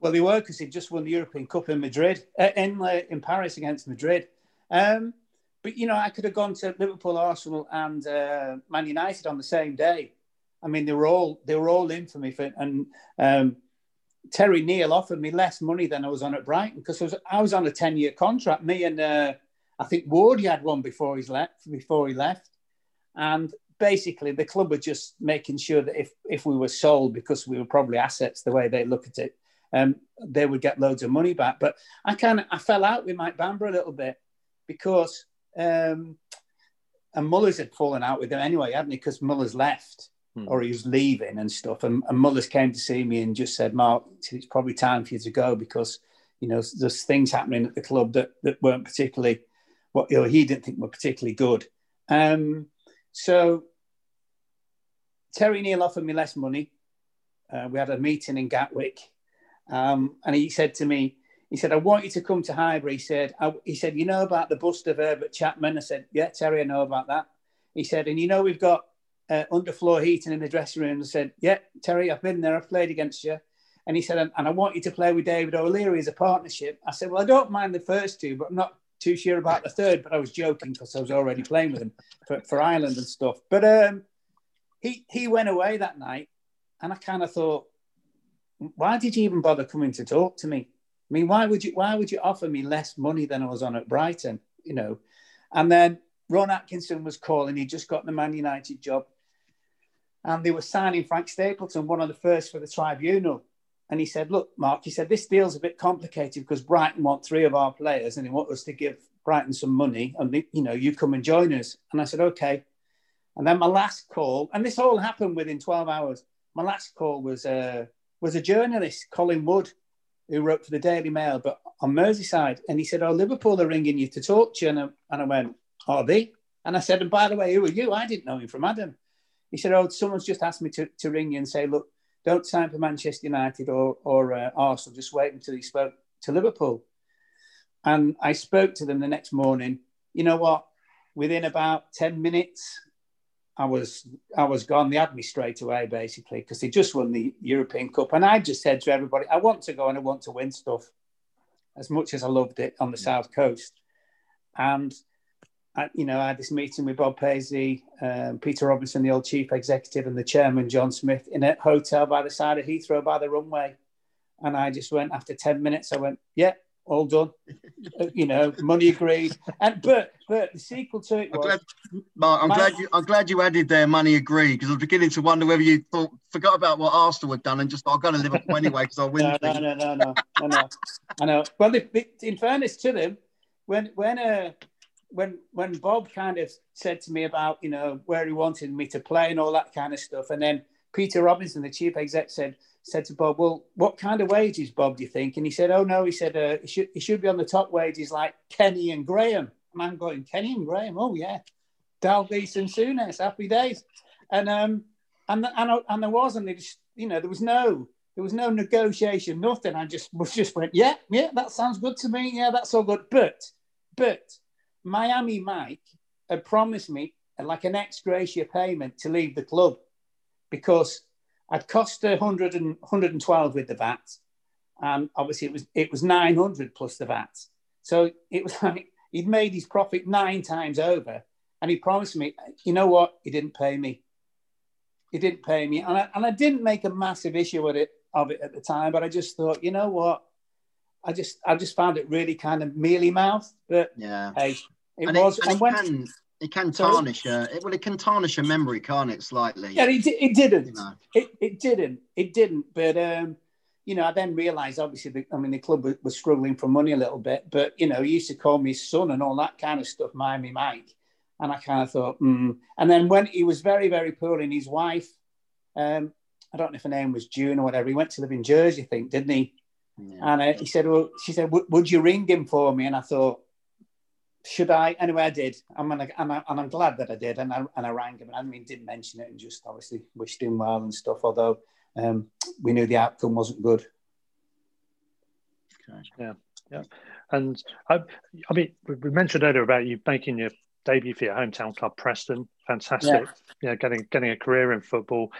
Well, they were because he just won the European Cup in Madrid, uh, in uh, in Paris against Madrid. Um, but you know, I could have gone to Liverpool, Arsenal, and uh, Man United on the same day. I mean, they were all they were all in for me. For, and um, Terry Neill offered me less money than I was on at Brighton because I was, I was on a ten year contract. Me and uh, I think Ward had one before he's left. Before he left, and basically the club were just making sure that if if we were sold because we were probably assets the way they look at it um, they would get loads of money back. But I kind of I fell out with Mike Bamber a little bit because um, and Mullers had fallen out with him anyway, hadn't he? Because Mullers left hmm. or he was leaving and stuff. And, and Mullers came to see me and just said, Mark, it's probably time for you to go because you know there's things happening at the club that that weren't particularly what you know, he didn't think were particularly good. Um, so Terry Neill offered me less money. Uh, we had a meeting in Gatwick um, and he said to me, he said, I want you to come to Highbury. He said, he said, you know about the bust of Herbert Chapman? I said, yeah, Terry, I know about that. He said, and you know, we've got uh, underfloor heating in the dressing room. I said, yeah, Terry, I've been there. I've played against you. And he said, and, and I want you to play with David O'Leary as a partnership. I said, well, I don't mind the first two, but I'm not too sure about the third. But I was joking because I was already playing with him for, for Ireland and stuff. But um, he he went away that night, and I kind of thought, why did you even bother coming to talk to me? I mean, why would you why would you offer me less money than I was on at Brighton? You know, and then Ron Atkinson was calling. He just got the Man United job, and they were signing Frank Stapleton, one of the first for the tribunal. And he said, "Look, Mark," he said, "this deal's a bit complicated because Brighton want three of our players, and they want us to give Brighton some money, and they, you know, you come and join us." And I said, "Okay." And then my last call, and this all happened within 12 hours. My last call was uh, was a journalist, Colin Wood, who wrote for the Daily Mail, but on Merseyside. And he said, Oh, Liverpool are ringing you to talk to you. And I, and I went, Are they? And I said, And by the way, who are you? I didn't know him from Adam. He said, Oh, someone's just asked me to, to ring you and say, Look, don't sign for Manchester United or, or uh, Arsenal. Just wait until he spoke to Liverpool. And I spoke to them the next morning. You know what? Within about 10 minutes, I was I was gone. They had me straight away, basically, because they just won the European Cup, and I just said to everybody, I want to go and I want to win stuff, as much as I loved it on the south coast. And I, you know, I had this meeting with Bob Paisley, um, Peter Robinson, the old chief executive, and the chairman John Smith in a hotel by the side of Heathrow by the runway. And I just went after ten minutes. I went, yeah, all done. Uh, you know, money agreed. And but but the sequel to it was. I'm glad, Mark, I'm my, glad you I'm glad you added there money agreed because I was beginning to wonder whether you thought forgot about what Arsenal had done and just thought I'm going to Liverpool anyway because I'll win. No, no, no, no, no, no, no. I know. Well, in fairness to them, when when uh when when Bob kind of said to me about you know where he wanted me to play and all that kind of stuff, and then Peter Robinson, the chief exec, said said to Bob, "Well, what kind of wages, Bob? Do you think?" And he said, "Oh no," he said, uh, "He should should be on the top wages like Kenny and Graham." And I'm going, Kenny and Graham, oh yeah, Dalglish and Souness, happy days, and um and and and there was, and it just you know there was no there was no negotiation, nothing. I just was just went, yeah, yeah, that sounds good to me. Yeah, that's all good. But but Miami Mike had promised me like an ex gratia payment to leave the club because I'd cost 100 and, 112 with the VAT. And obviously it was it was 900 plus the VAT. So it was like he'd made his profit nine times over. And he promised me, you know what? He didn't pay me. He didn't pay me. And I, and I didn't make a massive issue with it of it at the time, but I just thought, you know what? I just I just found it really kind of mealy mouth. But yeah, hey, it and was. It, and, and when, can, it can tarnish a it, well it can tarnish a memory can't it slightly yeah it, it didn't you know. it, it didn't it didn't but um you know i then realized obviously the, i mean the club was, was, struggling for money a little bit but you know he used to call me son and all that kind of stuff miami mike and i kind of thought mm. and then when he was very very poor and his wife um i don't know if her name was june or whatever he went to live in jersey i think didn't he yeah. and uh, he said well she said would you ring him for me and i thought should I? Anyway, I did. I'm and, I, and, I, and I'm glad that I did. And I, and I rang him. And I mean, didn't mention it and just obviously wished him well and stuff. Although um, we knew the outcome wasn't good. Okay. Yeah, yeah. And I, I mean, we mentioned earlier about you making your debut for your hometown club, Preston. Fantastic. Yeah, yeah getting getting a career in football,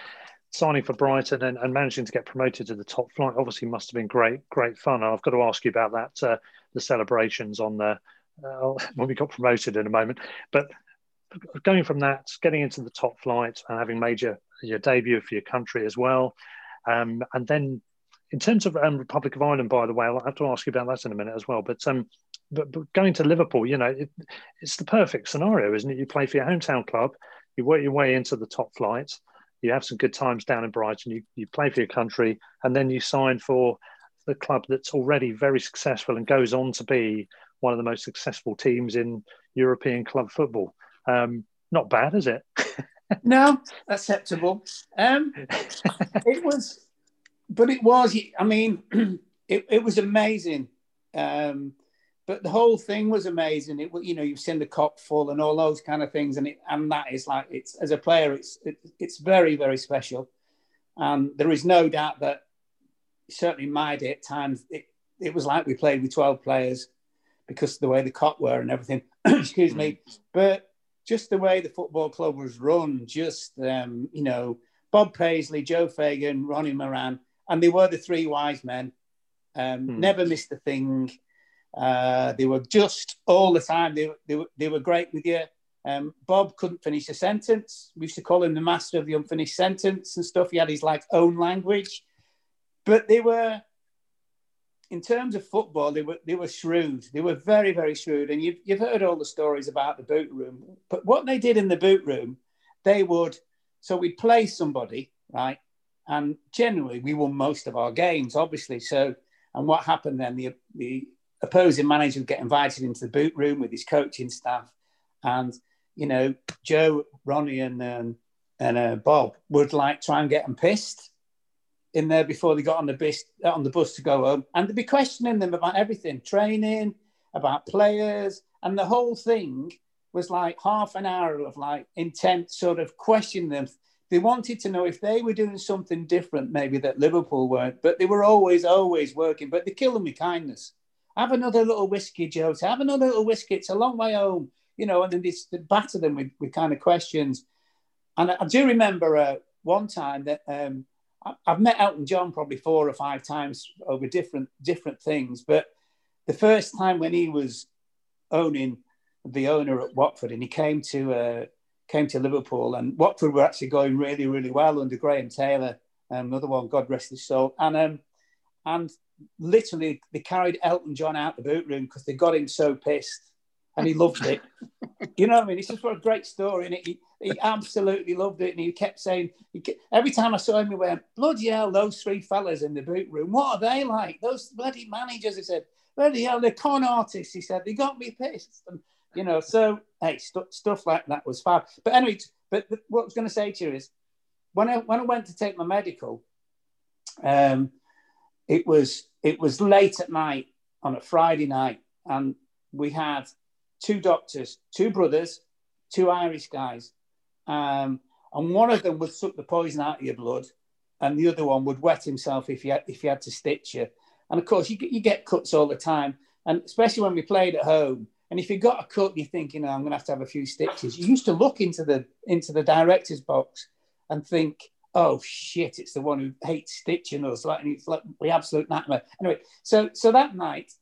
signing for Brighton, and, and managing to get promoted to the top flight. Obviously, must have been great, great fun. I've got to ask you about that. Uh, the celebrations on the uh, when we got promoted in a moment. But going from that, getting into the top flight and having made your, your debut for your country as well. Um, and then in terms of um, Republic of Ireland, by the way, I'll have to ask you about that in a minute as well. But um, but, but going to Liverpool, you know, it, it's the perfect scenario, isn't it? You play for your hometown club, you work your way into the top flight, you have some good times down in Brighton, you, you play for your country, and then you sign for the club that's already very successful and goes on to be one of the most successful teams in European club football. Um, not bad, is it? no, acceptable. Um, it was, but it was. I mean, it, it was amazing. Um, but the whole thing was amazing. It you know you've seen the Kop full and all those kind of things, and it and that is like it's as a player, it's it, it's very very special. And there is no doubt that certainly in my day at times it, it was like we played with 12 players because of the way the Kop were and everything. Excuse me. Mm. But just the way the football club was run, just um, you know, Bob Paisley, Joe Fagan, Ronnie Moran, and they were the three wise men. Um, hmm. Never missed a thing. Uh, they were just all the time. They, they, were, they were great with you. Um, Bob couldn't finish a sentence. We used to call him the master of the unfinished sentence and stuff. He had his like own language, but they were, in terms of football, they were they were shrewd. They were very very shrewd. And you've you've heard all the stories about the boot room. But what they did in the boot room, they would. So we'd play somebody right, and generally we won most of our games, obviously. So and what happened then? The the opposing manager would get invited into the boot room with his coaching staff, and you know, Joe, Ronnie, and um, and uh, Bob would like try and get them pissed in there before they got on the bus on the bus to go home, and they'd be questioning them about everything, training, about players, and the whole thing was like half an hour of like intense sort of questioning them. They wanted to know if they were doing something different, maybe that Liverpool weren't, but they were always, always working. But they killed them with kindness. Have another little whiskey, Joe. Have another little whiskey. It's a long way home you know, and then they, they batter them with, with kind of questions. And I, I do remember uh, one time that um, I, have met Elton John probably four or five times over different different things, but the first time when he was owning the owner at Watford, and he came to uh, came to Liverpool, and Watford were actually going really really well under Graham Taylor, another one, God rest his soul, and um, and literally they carried Elton John out the boot room because they got him so pissed and he loved it. you know what I mean? It's just what a great story, and he, he absolutely loved it. And he kept saying, he kept, every time I saw him, he went, "Bloody hell, those three fellas in the boot room, what are they like? Those bloody managers." He said, "Bloody hell, they're con artists." He said, "They got me pissed." And you know, so hey, st- stuff like that was fab. But anyway, but what I was going to say to you is, when I when I went to take my medical, um, it was it was late at night on a Friday night, and we had two doctors, two brothers, two Irish guys. Um, and one of them would suck the poison out of your blood, and the other one would wet himself if he had, if he had to stitch you. And of course, you get, you get cuts all the time, and especially when we played at home. And if you got a cut, you're thinking, oh, "I'm going to have to have a few stitches." You used to look into the into the director's box and think, "Oh shit, it's the one who hates stitching us." Like, it's like the absolute nightmare. Anyway, so so that night,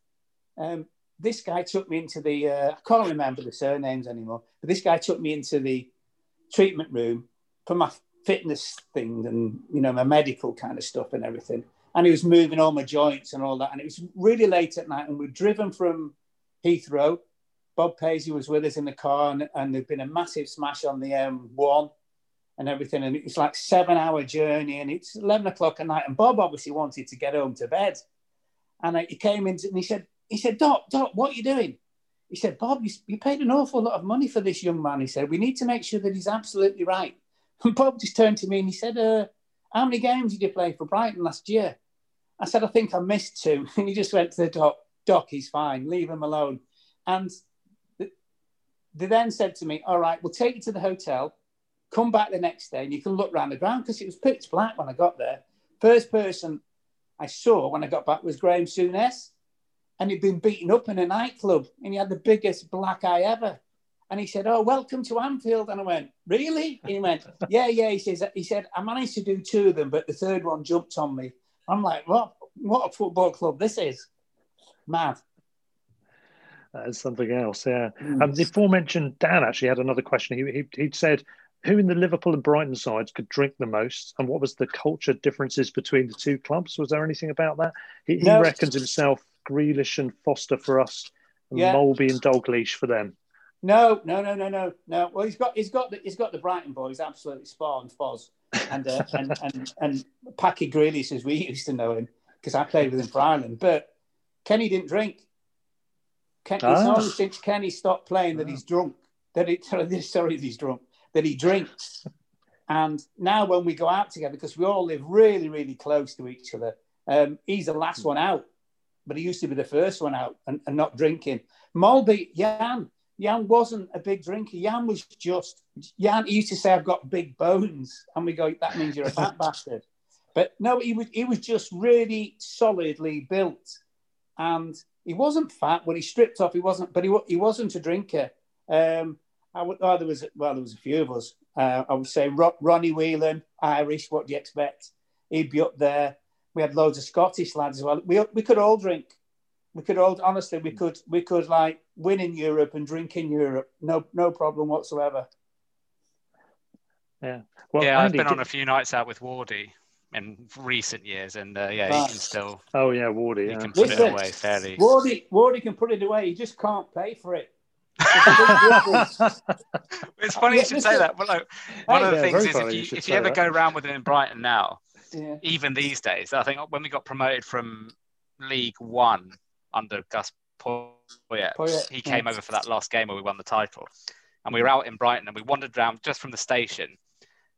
um, this guy took me into the, uh, I can't remember the surnames anymore, but this guy took me into the treatment room for my fitness thing and, you know, my medical kind of stuff and everything. And he was moving all my joints and all that. And it was really late at night and we'd driven from Heathrow. Bob Paisley was with us in the car and, and there'd been a massive smash on the M1 and everything. And it was like seven hour journey and it's 11 o'clock at night. And Bob obviously wanted to get home to bed. And he came in and he said, he said, Doc, Doc, what are you doing? He said, Bob, you, you paid an awful lot of money for this young man. He said, we need to make sure that he's absolutely right. And Bob just turned to me and he said, uh, how many games did you play for Brighton last year? I said, I think I missed two. And he just went to the doc, Doc, he's fine, leave him alone. And they then said to me, all right, we'll take you to the hotel, come back the next day and you can look around the ground because it was pitch black when I got there. First person I saw when I got back was Graham Souness and he'd been beaten up in a nightclub and he had the biggest black eye ever. And he said, Oh, welcome to Anfield. And I went, Really? And he went, Yeah, yeah. He says, he said, I managed to do two of them, but the third one jumped on me. I'm like, What what a football club this is. Mad. That is something else, yeah. Mm. Um, the aforementioned Dan actually had another question. He, he, he'd said, who in the Liverpool and Brighton sides could drink the most, and what was the culture differences between the two clubs? Was there anything about that? He, no. he reckons himself Grealish and Foster for us, and yeah. Molby and Dalglish for them. No, no, no, no, no, no. Well, he's got he's got the he's got the Brighton boys absolutely spot on Foz and uh, and, and and Packy Grealish as we used to know him because I played with him for Ireland. But Kenny didn't drink. Ken, ah. It's only since Kenny stopped playing that he's drunk. That it sorry, that he's drunk. That he drinks. And now when we go out together, because we all live really, really close to each other, um, he's the last one out but he used to be the first one out and, and not drinking. Molby, Jan, Jan wasn't a big drinker. Jan was just, Jan he used to say, I've got big bones. And we go, that means you're a fat bastard. But no, he was, he was just really solidly built. And he wasn't fat when he stripped off. He wasn't, but he, he wasn't a drinker. Um, I would, oh, there was well, there was a few of us. Uh, I would say Ro- Ronnie Whelan, Irish. What do you expect? He'd be up there. We had loads of Scottish lads as well. We we could all drink. We could all honestly we could we could like win in Europe and drink in Europe. No no problem whatsoever. Yeah. Well, yeah, Andy, I've been did... on a few nights out with Wardy in recent years, and uh, yeah, he can still. Oh yeah, Wardy. He yeah. can put Listen, it away fairly. Wardy, Wardy can put it away. He just can't pay for it. it's funny you should say that. Well, like, one of the things is if you, if you ever that. go around with him in Brighton now, yeah. even these days, I think when we got promoted from League One under Gus Poyet, he came over for that last game where we won the title. And we were out in Brighton and we wandered around just from the station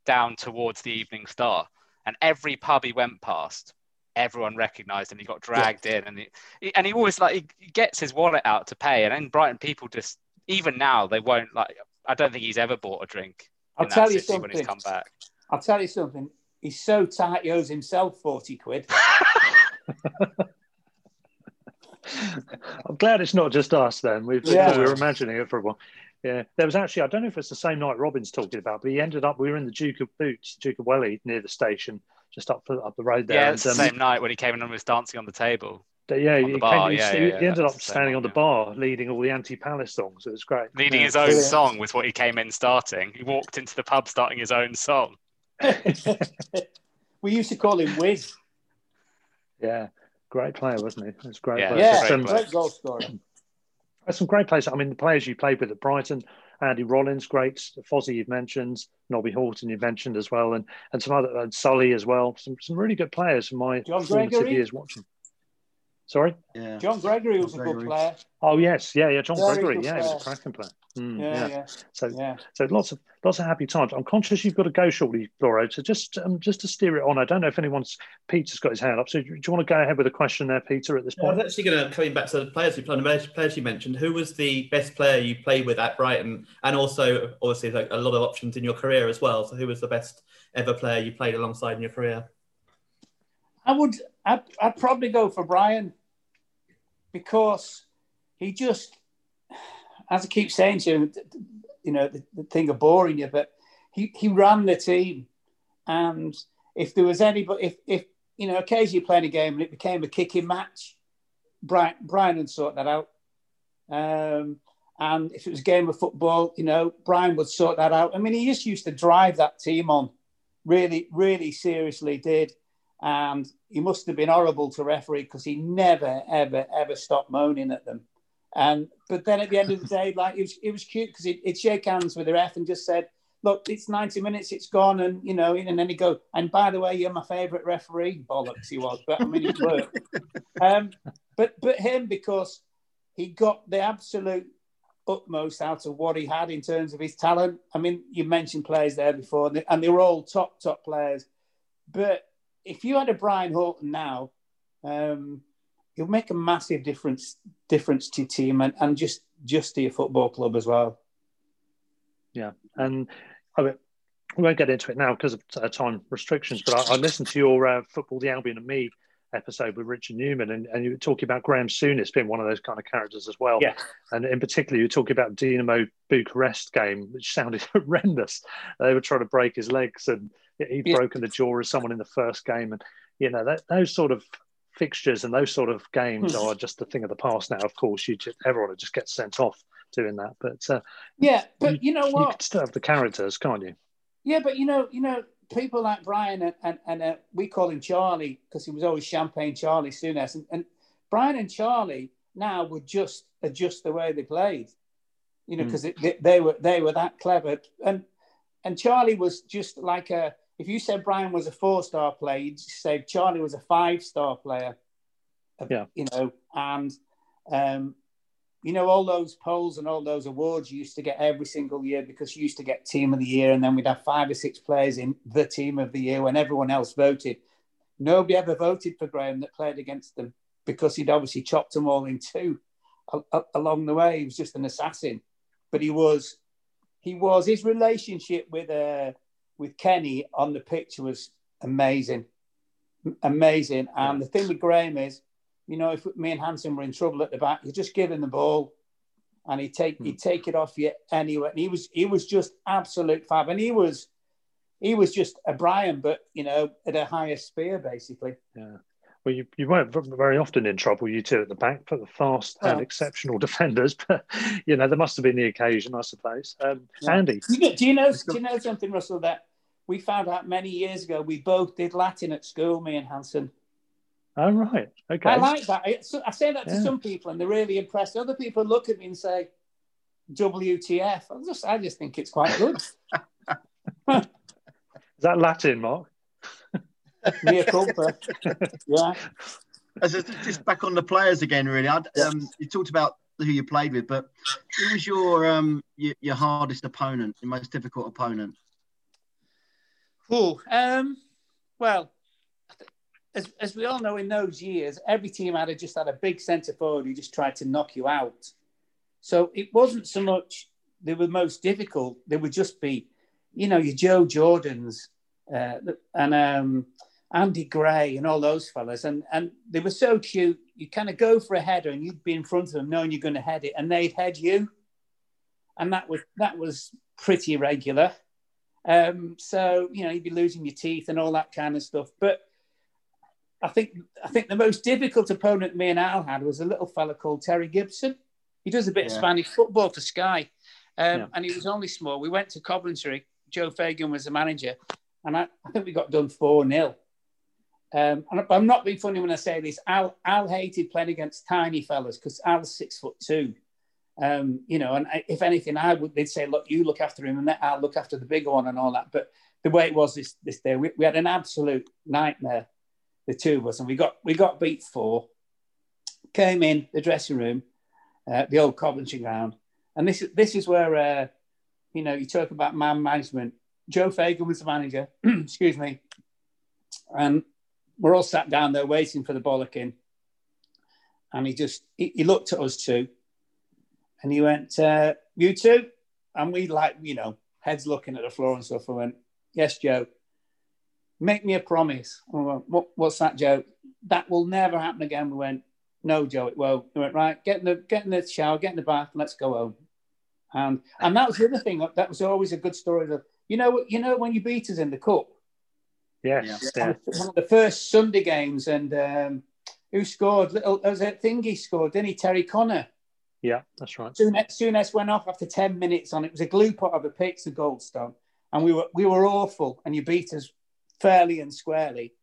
down towards the Evening Star. And every pub he went past, everyone recognised him. He got dragged yeah. in, and he, and he always like he gets his wallet out to pay. And in Brighton, people just even now they won't like. I don't think he's ever bought a drink. I'll tell you something. When he's come back, I'll tell you something. He's so tight he owes himself forty quid. I'm glad it's not just us. Then we've yeah. we were imagining it for a while. Yeah, there was actually I don't know if it's the same night Robin's talking about, but he ended up we were in the Duke of Boots, Duke of Welly near the station, just up up the road there. Yeah, it's and, the um, same night when he came in and was dancing on the table. Yeah, he, came, yeah, he, yeah, he ended up standing on the bar leading all the anti-Palace songs. It was great. Leading his own song was what he came in starting. He walked into the pub starting his own song. we used to call him Wiz. Yeah, great player, wasn't he? It was great. Yeah, player. yeah great, great goal scorer. There's some great players. I mean, the players you played with at Brighton, Andy Rollings, great. Fozzie you've mentioned, Nobby Horton you've mentioned as well, and and some other and Sully as well. Some some really good players from my John formative Gregory. years watching. Sorry. Yeah. John Gregory was John a Gregory. good player. Oh yes, yeah, yeah. John Very Gregory, yeah, player. he was a cracking player. Mm, yeah, yeah, yeah, So, yeah. so lots of lots of happy times. I'm conscious you've got to go shortly, Lawro. So just um, just to steer it on, I don't know if anyone's Peter's got his hand up. So do you want to go ahead with a question there, Peter? At this point, I was actually going to coming back to the players you played. The players you mentioned. Who was the best player you played with at Brighton? And also, obviously, like a lot of options in your career as well. So who was the best ever player you played alongside in your career? I would. I'd, I'd probably go for Brian because he just, as I keep saying to you, you know, the, the thing of boring you, but he, he ran the team. And if there was anybody, if, if, you know, occasionally playing a game and it became a kicking match, Brian, Brian would sort that out. Um, and if it was a game of football, you know, Brian would sort that out. I mean, he just used to drive that team on, really, really seriously did. And he must have been horrible to referee because he never, ever, ever stopped moaning at them. And but then at the end of the day, like it was, it was cute because he'd, he'd shake hands with the ref and just said, "Look, it's ninety minutes, it's gone," and you know, and then he go, "And by the way, you're my favourite referee." Bollocks, he was, but I mean, it worked. um, but but him because he got the absolute utmost out of what he had in terms of his talent. I mean, you mentioned players there before, and they were all top top players, but if you had a Brian Horton now, um, he'll make a massive difference difference to your team and, and just just to your football club as well. Yeah, and I mean, we won't get into it now because of uh, time restrictions. But I, I listened to your uh, football, the Albion and me episode with Richard Newman, and, and you were talking about Graham Souness being one of those kind of characters as well. Yeah. And in particular, you were talking about Dinamo Bucharest game, which sounded horrendous. They were trying to break his legs, and he'd yeah. broken the jaw of someone in the first game, and you know that those sort of fixtures and those sort of games hmm. are just a thing of the past now. Of course, you just, everyone just gets sent off doing that, but uh, yeah, but you, you know what, you can still have the characters, can't you? Yeah, but you know, you know, people like Brian and and, and uh, we call him Charlie because he was always Champagne Charlie Souness, and, and Brian and Charlie now would just adjust the way they played, you know, because mm. they, they were they were that clever, and and Charlie was just like a if you said Brian was a four star player, you'd say Charlie was a five star player. Yeah. You know, and um, you know, all those polls and all those awards you used to get every single year because you used to get team of the year, and then we'd have five or six players in the team of the year when everyone else voted. Nobody ever voted for Graham that played against them because he'd obviously chopped them all in two along the way. He was just an assassin, but he was, he was his relationship with uh, with Kenny on the pitch was amazing, amazing. And the thing with Graham is, you know, if me and Hansen were in trouble at the back, you're just him the ball. and he'd take mm. he'd take it off you anyway. And he was he was just absolute fab, and he was he was just a Brian, but you know, at a higher spear, basically. Yeah. Well, you, you weren't very often in trouble, you two at the back, for the fast well, and exceptional defenders. But you know, there must have been the occasion, I suppose. Um, yeah. Andy, do you, do you know? Do you know something, Russell? That we found out many years ago. We both did Latin at school, me and Hansen. Oh right, okay. I like that. I, I say that to yeah. some people, and they're really impressed. Other people look at me and say, "WTF?" I just, I just think it's quite good. Is that Latin, Mark? Mea culpa. yeah. As a, just back on the players again, really. Um, you talked about who you played with, but who was your um, your, your hardest opponent, your most difficult opponent? Oh, um, well, as, as we all know, in those years, every team had a, just had a big centre forward who just tried to knock you out. So it wasn't so much they were most difficult; they would just be you know, your Joe Jordans uh, and um, Andy Gray and all those fellas. And, and they were so cute. You kind of go for a header and you'd be in front of them knowing you're going to head it and they'd head you. And that was, that was pretty regular. Um, so, you know, you'd be losing your teeth and all that kind of stuff. But I think, I think the most difficult opponent me and Al had was a little fella called Terry Gibson. He does a bit yeah. of Spanish football for Sky. Um, yeah. And he was only small. We went to Coventry Joe Fagan was the manager, and I, I think we got done 4 0. Um, and I'm not being funny when I say this. Al, Al hated playing against tiny fellas because Al's six foot two. Um, you know, and if anything, I would they'd say, "Look, you look after him, and I'll look after the bigger one," and all that. But the way it was this this day, we, we had an absolute nightmare, the two of us, and we got we got beat four. Came in the dressing room, uh, the old Coventry ground, and this this is where uh, you know, you talk about man management. Joe Fagan was the manager, excuse me, and we're all sat down there waiting for the bollocking. And he just he, he looked at us two, and he went, uh, "You two," and we like you know heads looking at the floor and stuff. I went, "Yes, Joe." Make me a promise. Went, what, what's that, Joe? That will never happen again. We went, no, Joe, it won't. We went, right, get in the get in the shower, get in the bath, and let's go home. And and that was the other thing. That was always a good story. That you know, you know when you beat us in the cup. Yes. Yeah. One of the first Sunday games, and um, who scored? Little was it Thingy scored, didn't he? Terry Connor. Yeah, that's right. Souness, Souness went off after ten minutes on it. was a glue pot of a pitch, the Goldstone, and we were we were awful, and you beat us fairly and squarely,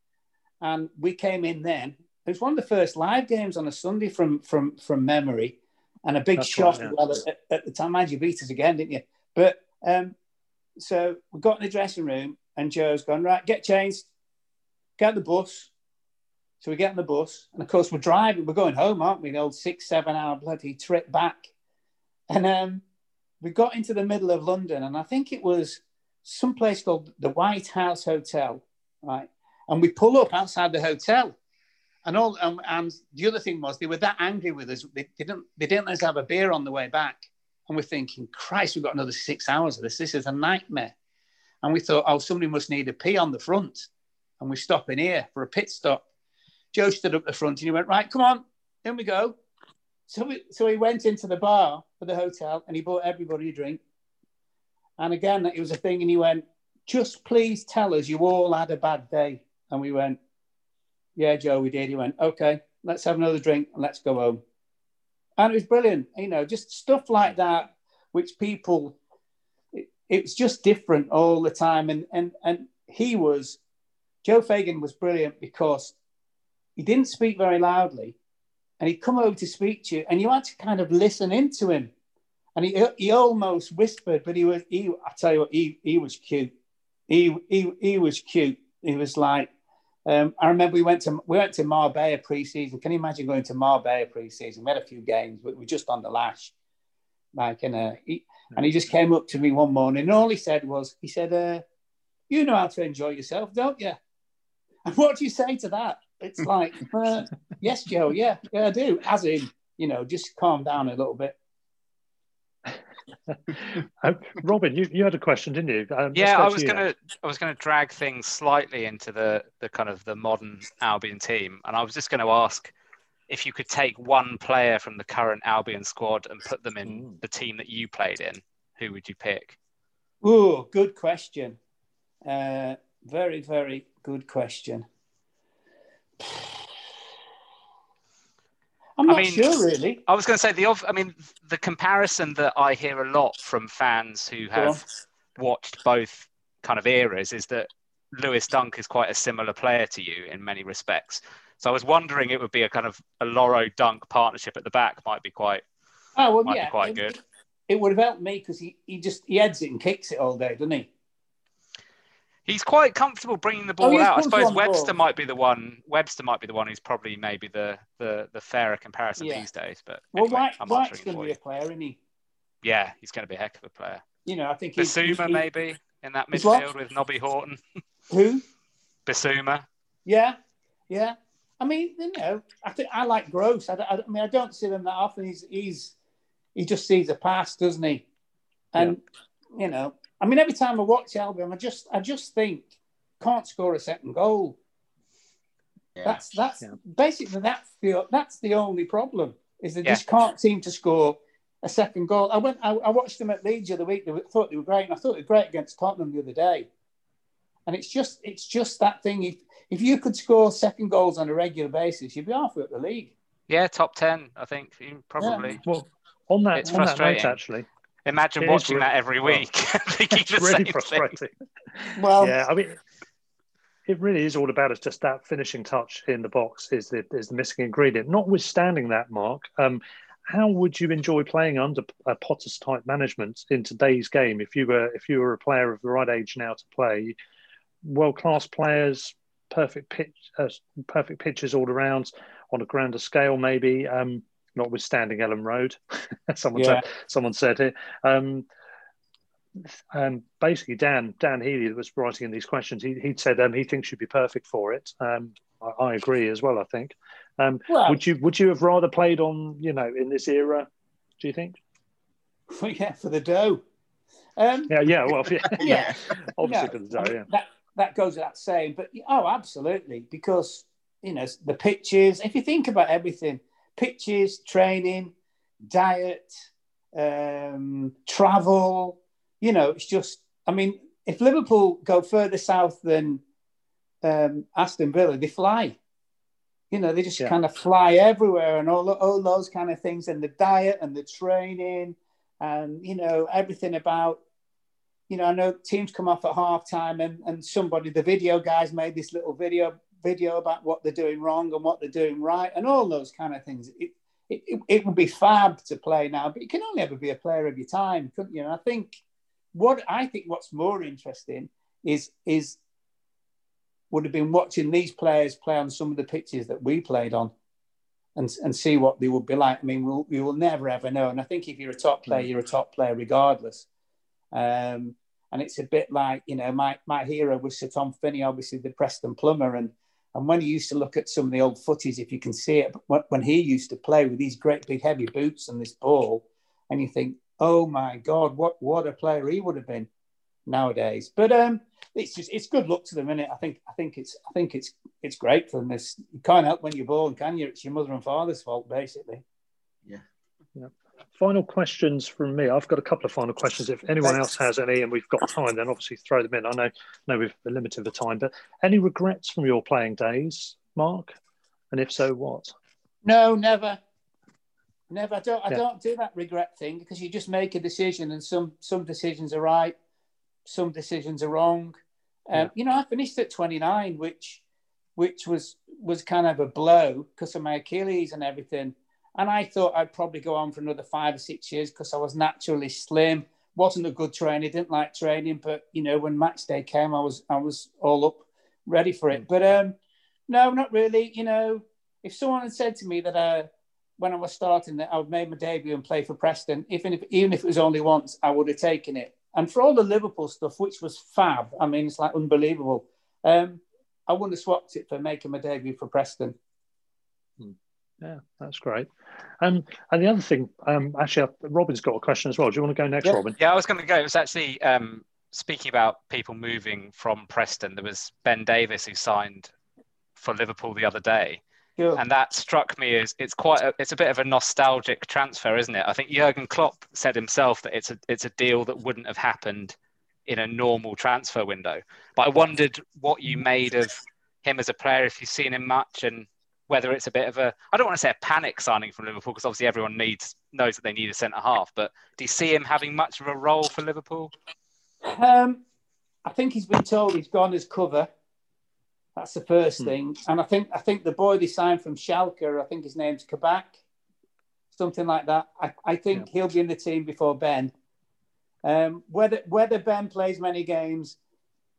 and we came in then. It was one of the first live games on a Sunday from from from memory, and a big That's shot right, yeah. well at, at, the time. Mind you beat us again, didn't you? But um, so we got in the dressing room, and Joe's gone right. Get changed, get the bus. So we get in the bus, and of course we're driving. We're going home, aren't we? The old six, seven hour bloody trip back, and um, we got into the middle of London, and I think it was some place called the White House Hotel, right? And we pull up outside the hotel, and all um, and the other thing was they were that angry with us. They, didn't they didn't let us have a beer on the way back. And we're thinking, Christ, we've got another six hours of this. This is a nightmare. And we thought, oh, somebody must need a pee on the front. And we're stopping here for a pit stop. Joe stood up the front and he went, right, come on, in we go. So we, so he went into the bar for the hotel and he bought everybody a drink. And again, it was a thing. And he went, just please tell us you all had a bad day. And we went, yeah, Joe, we did. He went, okay, let's have another drink and let's go home. And it was brilliant, you know, just stuff like that, which people, it, it was just different all the time. And, and, and he was, Joe Fagan was brilliant because he didn't speak very loudly and he'd come over to speak to you and you had to kind of listen into him. And he, he almost whispered, but he was, he, I tell you what, he, he was cute. He, he, he was cute. He was like, um, I remember we went to we went to Marbella pre-season. Can you imagine going to Marbella pre-season? We had a few games, but we were just on the lash. Like, and uh, he, and he just came up to me one morning, and all he said was, he said, uh, "You know how to enjoy yourself, don't you?" And what do you say to that? It's like, uh, yes, Joe, yeah, yeah, I do. As in, you know, just calm down a little bit. Uh, Robin, you, you had a question, didn't you? Um, yeah, I was gonna I was gonna drag things slightly into the the kind of the modern Albion team, and I was just going to ask if you could take one player from the current Albion squad and put them in mm. the team that you played in, who would you pick? Oh, good question. Uh, very, very good question. I'm not I mean, sure, really. I was going to say the. I mean, the comparison that I hear a lot from fans who have watched both kind of eras is that Lewis Dunk is quite a similar player to you in many respects. So I was wondering it would be a kind of a Lawro Dunk partnership at the back might be quite. Oh well, yeah, quite it, good. It would have helped me because he, he just he heads it and kicks it all day, doesn't he? He's quite comfortable bringing the oh, ball oh, out. I suppose Webster might be the one. Webster might be the one who's probably maybe the the, the fairer comparison yeah. these days. But well, anyway, White, White's going to be a player, isn't he? Yeah, he's going to be a heck of a player. You know, I think Bissouma maybe in that midfield with Nobby Horton. Who? Bissouma. Yeah, yeah. I mean, you know, I think I like Gross. I, I, I, mean, I don't see them that often. He's he's he just sees a pass, doesn't he? And yeah. you know, I mean, every time I watch Albion, I just I just think can't score a second goal. Yeah. That's that's yeah. basically that's the that's the only problem is they yeah. just can't seem to score a second goal. I went I, I, watched them at Leeds the other week. They thought they were great, and I thought they were great against Tottenham the other day. And it's just it's just that thing. If if you could score second goals on a regular basis, you'd be halfway up the league. Yeah, top ten, I think probably. Well, on that, it's on frustrating. that note, actually, Imagine it watching that every week. it's really frustrating. Well, yeah, I mean, it really is all about it. Just that finishing touch in the box is the is the missing ingredient. Notwithstanding that, Mark, um, how would you enjoy playing under a Potter's type management in today's game? If you were if you were a player of the right age now to play, world class players, perfect pitch, uh, perfect pitches all around on a grander scale, maybe. Um, notwithstanding Elland Road. someone yeah. said, someone said it. Um, um, basically, Dan Dan Healy that was writing in these questions, he he said um, he thinks you'd be perfect for it. Um, I, I, agree as well. I think. Um, well, would you would you have rather played on you know in this era? Do you think? Well, yeah, for the dough. Um, yeah, yeah. Well, yeah, yeah. obviously for the dough. Yeah. That that goes without saying, but oh, absolutely, because you know the pitches. If you think about everything, pitches, training, diet, um, travel. You know, it's just, I mean, if Liverpool go further south than um, Aston Villa, they fly. You know, they just yeah. kind of fly everywhere and all, all those kind of things, and the diet and the training, and, you know, everything about you know, I know teams come off at half time and, and somebody, the video guys made this little video video about what they're doing wrong and what they're doing right and all those kind of things. It, it, it would be fab to play now, but you can only ever be a player of your time, couldn't you? And I think what I think what's more interesting is is would have been watching these players play on some of the pitches that we played on and, and see what they would be like. I mean, we'll, we will never ever know. And I think if you're a top player, mm. you're a top player regardless. Um, and it's a bit like, you know, my, my hero was Sir Tom Finney, obviously the Preston plumber. And and when you used to look at some of the old footies, if you can see it, when he used to play with these great big heavy boots and this ball, and you think, oh my God, what what a player he would have been nowadays. But um, it's just it's good luck to them, isn't it? I think I think it's I think it's it's great for them. It's, you can't help when you're born, can you? It's your mother and father's fault, basically. Yeah. Yeah final questions from me. I've got a couple of final questions. If anyone else has any, and we've got time, then obviously throw them in. I know, know we've limited the time, but any regrets from your playing days, Mark? And if so, what? No, never, never. I don't. I yeah. don't do that regret thing because you just make a decision, and some some decisions are right, some decisions are wrong. Um, yeah. You know, I finished at 29, which which was was kind of a blow because of my Achilles and everything. And I thought I'd probably go on for another five or six years because I was naturally slim, wasn't a good trainer, didn't like training. But you know, when match day came, I was I was all up, ready for it. But um, no, not really. You know, if someone had said to me that uh, when I was starting that I would make my debut and play for Preston, even if even if it was only once, I would have taken it. And for all the Liverpool stuff, which was fab, I mean, it's like unbelievable. Um, I wouldn't have swapped it for making my debut for Preston. Yeah, that's great. Um, and the other thing, um, actually, Robin's got a question as well. Do you want to go next, yeah. Robin? Yeah, I was going to go. It was actually um, speaking about people moving from Preston. There was Ben Davies who signed for Liverpool the other day, Sure. And that struck me as it's quite a, it's a bit of a nostalgic transfer, isn't it? I think Jurgen Klopp said himself that it's a it's a deal that wouldn't have happened in a normal transfer window. But I wondered what you made of him as a player, if you've seen him much, and whether it's a bit of a I don't want to say a panic signing from Liverpool because obviously everyone needs knows that they need a centre half. But do you see him having much of a role for Liverpool? Um, I think he's been told he's gone as cover. That's the first hmm. thing, and I think I think the boy they signed from Schalke, I think his name's Kabak, something like that. I, I think yeah. he'll be in the team before Ben. Um, whether whether Ben plays many games,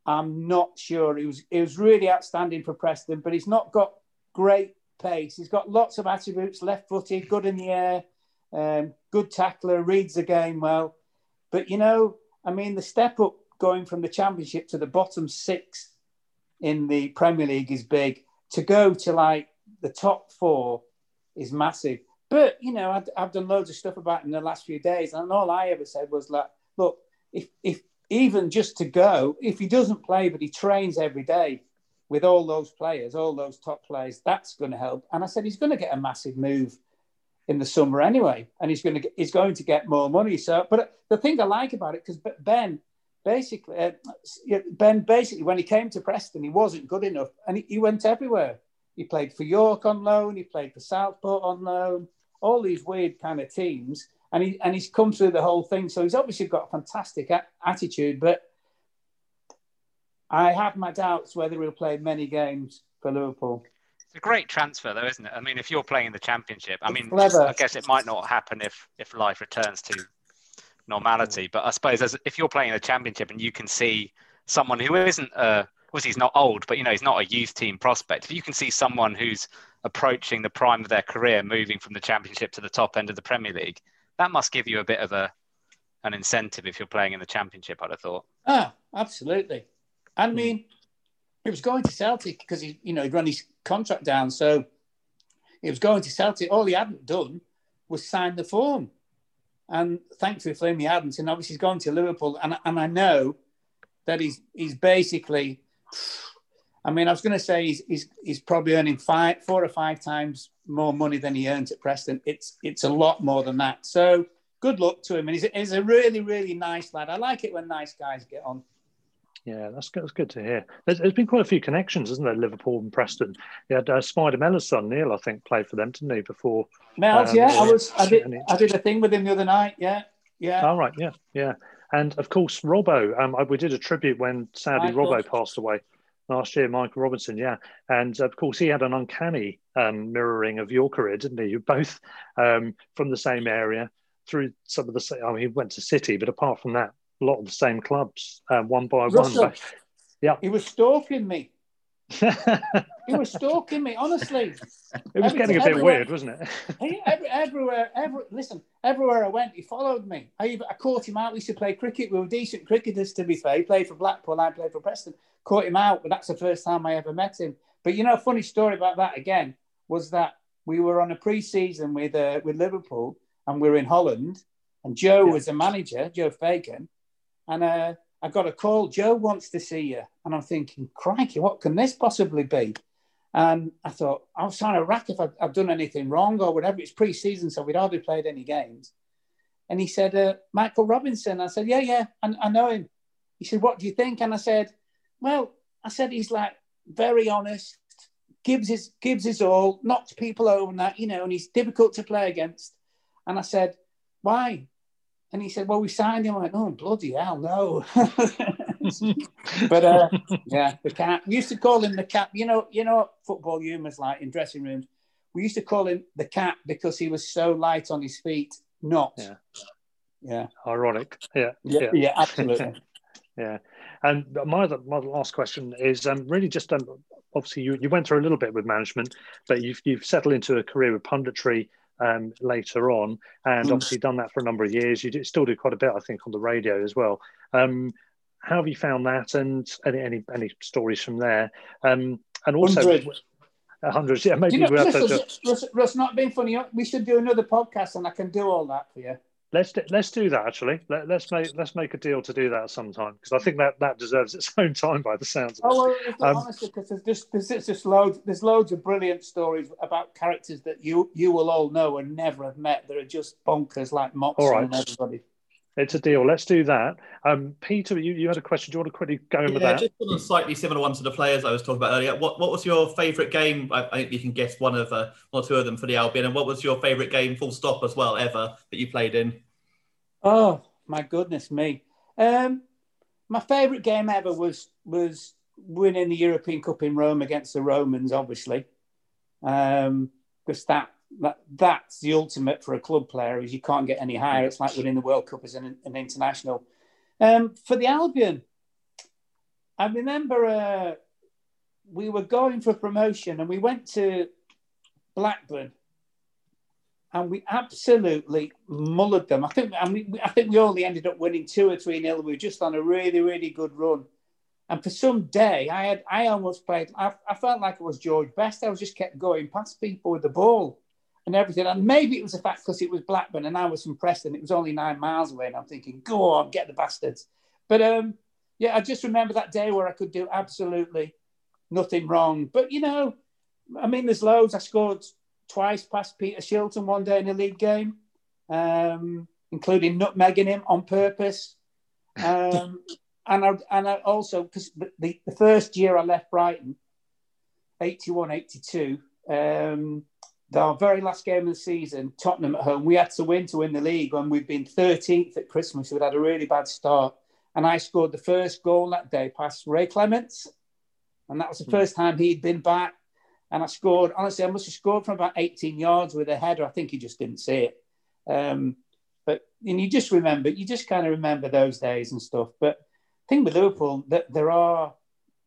I'm not sure. He was he was really outstanding for Preston, but he's not got great pace. He's got lots of attributes: left-footed, good in the air, um, good tackler, reads the game well. But you know, I mean, the step up going from the Championship to the bottom six in the Premier League is big. To go to like the top four is massive. But you know, I've, I've done loads of stuff about in the last few days, and all I ever said was like, look, if if even just to go, if he doesn't play but he trains every day, with all those players, all those top players, that's going to help. And I said he's going to get a massive move in the summer anyway, and he's going to get, he's going to get more money. So, but the thing I like about it because Ben basically uh, Ben basically when he came to Preston, he wasn't good enough, and he, he went everywhere. He played for York on loan, he played for Southport on loan, all these weird kind of teams, and he and he's come through the whole thing. So he's obviously got a fantastic a- attitude, but I have my doubts whether he'll play many games for Liverpool. It's a great transfer, though, isn't it? I mean, if you're playing in the Championship, I mean, clever. I guess it might not happen if if life returns to normality. But I suppose as, if you're playing in the Championship and you can see someone who isn't a obviously he's not old, but you know he's not a youth team prospect. If you can see someone who's approaching the prime of their career, moving from the Championship to the top end of the Premier League, that must give you a bit of a an incentive if you're playing in the Championship. I'd have thought. Ah, absolutely. I mean, he was going to Celtic because he, you know, he'd run his contract down. So he was going to Celtic. All he hadn't done was sign the form. And thankfully for him, he hadn't. And obviously, he's gone to Liverpool. And, and I know that he's he's basically, I mean, I was going to say he's, he's, he's probably earning five, four or five times more money than he earned at Preston. It's, it's a lot more than that. So good luck to him. And he's, he's a really, really nice lad. I like it when nice guys get on. Yeah, that's good. That's good to hear. There's, there's been quite a few connections, isn't there? Liverpool and Preston. You had uh, Spider Mellor's son Neil, I think, played for them, didn't he? Before Mel's, um, yeah, I was. I did. I did a thing with him the other night. Yeah, yeah. All right, yeah, yeah. And of course, Robbo. Um, we did a tribute when sadly Michael. Robbo passed away last year. Michael Robinson, yeah. And of course, he had an uncanny um, mirroring of your career, didn't he? You both um, from the same area through some of the. Same, I mean, he went to City, but apart from that, a lot of the same clubs, uh, one by Russell, one. But, yeah, he was stalking me. he was stalking me, honestly. It was getting a bit weird, wasn't it? he, every, everywhere, every, listen, everywhere I went, he followed me. I, I caught him out. We used to play cricket. We were decent cricketers, to be fair. He played for Blackpool, I played for Preston. Caught him out, but that's the first time I ever met him. But you know, a funny story about that again was that we were on a pre-season with uh, with Liverpool, and we were in Holland, and Joe yeah. was the manager, Joe Fagan, and uh, I got a call. Joe wants to see you, and I'm thinking, crikey, what can this possibly be? And I thought I was trying to rack if i have done anything wrong or whatever. It's pre-season, so we'd hardly played any games. And he said, uh, Michael Robinson. I said, yeah, yeah, I, I know him. He said, what do you think? And I said, well, I said he's like very honest, gives his gives his all, knocks people over and that, you know, and he's difficult to play against. And I said, why? And he said, Well, we signed him. I went, Oh, bloody hell, no. but uh, yeah, the cat. We used to call him the cat. You know, you know football humor's like in dressing rooms. We used to call him the cat because he was so light on his feet. Not. Yeah. Yeah. Ironic. Yeah. Yeah. Yeah. yeah absolutely. yeah. And my other, my last question is um, really just um, obviously you, you went through a little bit with management, but you've you've settled into a career with punditry um, later on, and mm. obviously done that for a number of years. You do, still do quite a bit, I think, on the radio as well. Um, how have you found that, and any any, any stories from there? Um, and also, hundreds, hundreds yeah, maybe you know, we'll Russ, Russ, Russ, not being funny. We should do another podcast, and I can do all that for you. Let's let's do that actually. Let, us make let's make a deal to do that sometime because I think that that deserves its own time by the sounds. Of it. Oh well, um, honestly, because there's just there's just loads there's loads of brilliant stories about characters that you you will all know and never have met that are just bonkers like Moxon right. and everybody. It's a deal. Let's do that. Um, Peter, you, you had a question. Do you want to quickly go in yeah, with that? Just on a slightly similar one to the players I was talking about earlier. What what was your favourite game? I, I, think you can guess one of uh, one or two of them for the Albion. And what was your favourite game, full stop as well, ever that you played in? Oh my goodness me! Um, my favourite game ever was was winning the European Cup in Rome against the Romans, obviously, because um, that, that that's the ultimate for a club player. Is you can't get any higher. It's like winning the World Cup as an, an international. Um, for the Albion, I remember uh, we were going for promotion and we went to Blackburn and we absolutely mullered them. I think I, mean, I think we only ended up winning two or three nil. We were just on a really really good run, and for some day I had I almost played. I, I felt like it was George Best. I was just kept going past people with the ball and everything. And maybe it was the fact because it was Blackburn and I was from Preston. It was only nine miles away, and I'm thinking, go on, get the bastards. But um, yeah, I just remember that day where I could do absolutely nothing wrong. But you know, I mean, there's loads. I scored twice past Peter Shilton one day in a league game, um, including nutmegging him on purpose. Um, and I and I also because the, the first year I left Brighton, 81, 82, um, the very last game of the season, Tottenham at home, we had to win to win the league, and we'd been 13th at Christmas. We'd had a really bad start, and I scored the first goal that day past Ray Clemence. and that was the hmm. first time he'd been back and I scored. Honestly, I must have scored from about 18 yards with a header. I think he just didn't see it. Um, but and you just remember, you just kind of remember those days and stuff. But thing with Liverpool that there are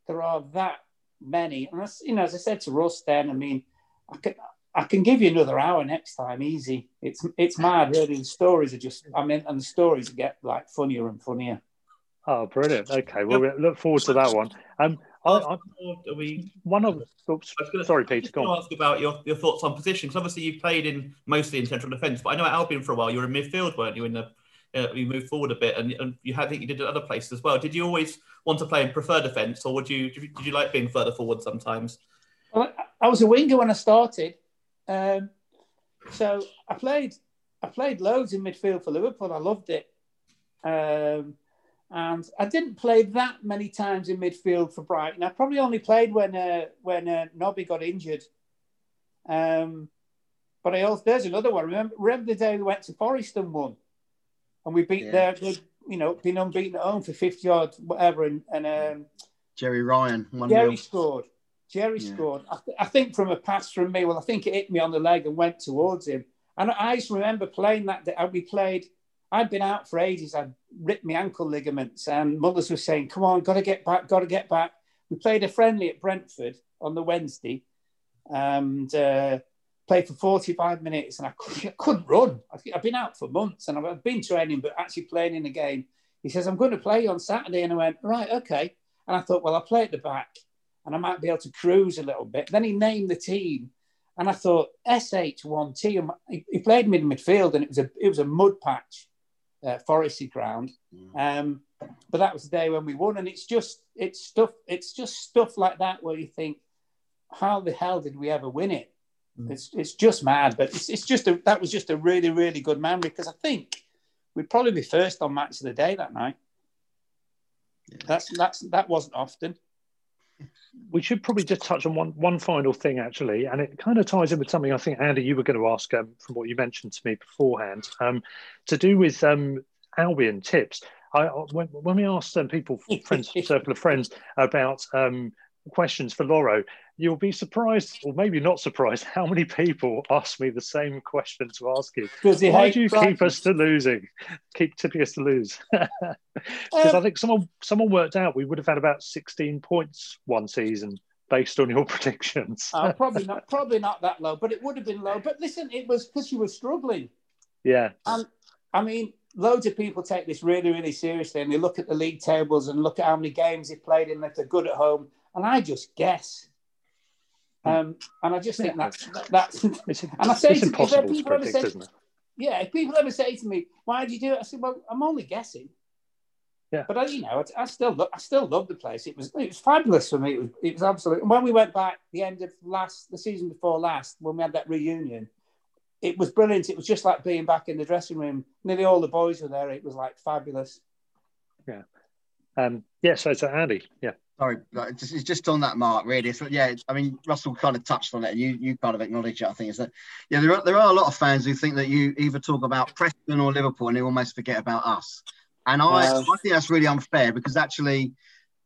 there are that many, and that's, you know, as I said to Russ, then I mean, I can I can give you another hour next time, easy. It's it's mad, really. The stories are just, I mean, and the stories get like funnier and funnier. Oh, brilliant! Okay, well, we look forward to that one. Um, I, I, are we one of oops, gonna, sorry, Peter. Go on. Ask about your, your thoughts on positions. Obviously, you've played in mostly in central defence, but I know at Albion for a while you were in midfield, weren't you? In the uh, you moved forward a bit, and, and you had, I think you did it other places as well. Did you always want to play and prefer defence, or would you did you like being further forward sometimes? Well, I was a winger when I started, um, so I played I played loads in midfield for Liverpool. I loved it. Um, and I didn't play that many times in midfield for Brighton. I probably only played when uh, when uh, Nobby got injured. Um, but I also there's another one. Remember, remember the day we went to Forest and won, and we beat yeah. their, you know, been unbeaten at home for fifty yards, whatever, and, and um, Gerry Ryan. one Gerry scored. Gerry yeah. scored. I, th- I, think from a pass from me. Well, I think it hit me on the leg and went towards him. And I just remember playing that day. We played I'd been out for ages. I'd ripped my ankle ligaments, and mothers were saying, "Come on, got to get back, got to get back." We played a friendly at Brentford on the Wednesday, and uh, played for 45 minutes, and I, I couldn't run. I've been out for months, and I've been training, but actually playing in a game. He says, "I'm going to play you on Saturday," and I went, "Right, okay." And I thought, well, I'll play at the back, and I might be able to cruise a little bit. Then he named the team, and I thought SH1T. He played mid midfield, and it was a it was a mud patch uh, foresty ground. Mm. Um, but that was the day when we won, and it's just it's stuff it's just stuff like that where you think, how the hell did we ever win it? Mm. It's it's just mad, but it's, it's just a, that was just a really really good memory because I think we'd probably be first on match of the day that night. Yeah. That's that's that wasn't often we should probably just touch on one one final thing actually, and it kind of ties in with something I think Andy you were going to ask um, from what you mentioned to me beforehand, um, to do with um, Albion tips. I, when, when we asked um, people, friends, circle of friends, about um, questions for Lawro, you'll be surprised, or maybe not surprised, how many people ask me the same question to ask you. Because why do you keep us to losing? Keep tipping us to lose? Because um, I think someone someone worked out we would have had about 16 points one season based on your predictions. uh, probably not, probably not that low, but it would have been low. But listen, it was because you were struggling. Yeah. And I mean, loads of people take this really, really seriously, and they look at the league tables and look at how many games they played and if they're good at home, and I just guess. Hmm. Um, and I just think that's that's. It's, and I say it's impossible to predict, isn't it? yeah, if people ever say to me, "Why did you do it?" I said, "Well, I'm only guessing." Yeah. But I, you know, I, I still I still love the place. It was it was fabulous for me. It was it was absolutely. When we went back the end of last the season before last, when we had that reunion, it was brilliant. It was just like being back in the dressing room. Nearly all the boys were there. It was like fabulous. Yeah. Um. Yeah. So, so Andy. Yeah. Sorry, it's just on that mark, really. So, yeah, I mean, Russell kind of touched on it, and you you kind of acknowledge it. I think is that yeah, there are there are a lot of fans who think that you either talk about Preston or Liverpool, and they almost forget about us. And I, I think that's really unfair because actually,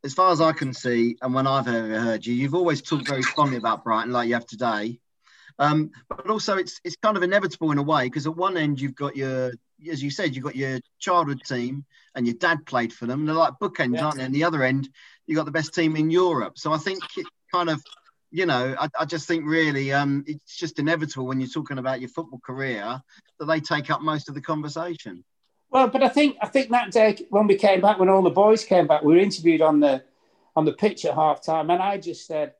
as far as I can see, and when I've ever heard you, you've always talked very fondly about Brighton, like you have today. Um, but also, it's it's kind of inevitable in a way because at one end you've got your, as you said, you've got your childhood team, and your dad played for them. They're like bookends, yeah. aren't they? And the other end, you got the best team in Europe. So I think it kind of, you know, I, I just think really, um, it's just inevitable when you're talking about your football career that they take up most of the conversation. Well, but I think I think that day when we came back, when all the boys came back, we were interviewed on the on the pitch at half time, and I just said,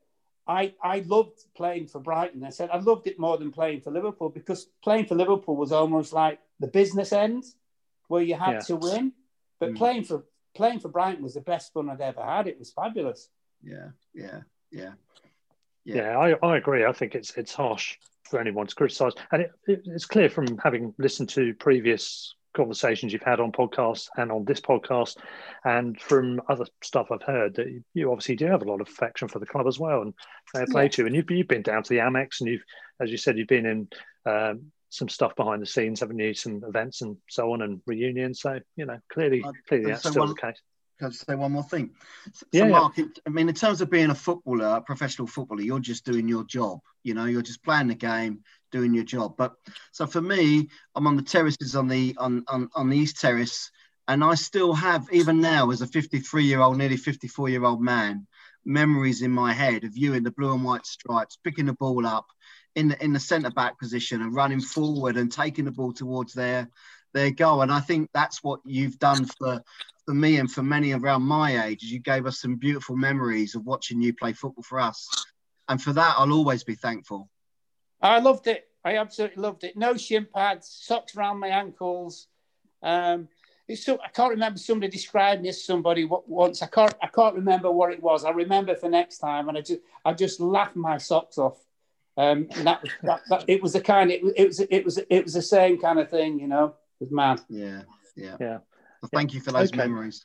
I I loved playing for Brighton. I said I loved it more than playing for Liverpool because playing for Liverpool was almost like the business end where you had yeah. to win, but mm. playing for playing for Brighton was the best fun I'd ever had. It was fabulous. Yeah, yeah, yeah, yeah. yeah I, I agree. I think it's it's harsh for anyone to criticise, and it, it, it's clear from having listened to previous conversations you've had on podcasts and on this podcast, and from other stuff I've heard that you obviously do have a lot of affection for the club as well, and fair play yeah. to you. And you've, you've been down to the Amex, and you've, as you said, you've been in um, some stuff behind the scenes, haven't you? Some events and so on, and reunions. So you know, clearly, clearly that's still one, the case. Can I say one more thing? So, yeah, Mark, yeah. I mean, in terms of being a footballer, a professional footballer, you're just doing your job. You know, you're just playing the game, doing your job. But so for me, I'm on the terraces on the on on, on the East Terrace, and I still have, even now, as a 53 year old, nearly 54 year old man, memories in my head of you in the blue and white stripes, picking the ball up in the in the centre back position and running forward and taking the ball towards their their goal. And I think that's what you've done for for me and for many around my age. You gave us some beautiful memories of watching you play football for us, and for that I'll always be thankful. I loved it. I absolutely loved it. No shin pads, socks around my ankles. Um, it's so, I can't remember somebody described me as somebody once. I can't I can't remember what it was. I remember for next time, and I just I just laughed my socks off. Um, that, that, that, it was the kind. It, it was it was it was the same kind of thing, you know. It was mad. Yeah, yeah, yeah. Well, thank you for those okay. memories.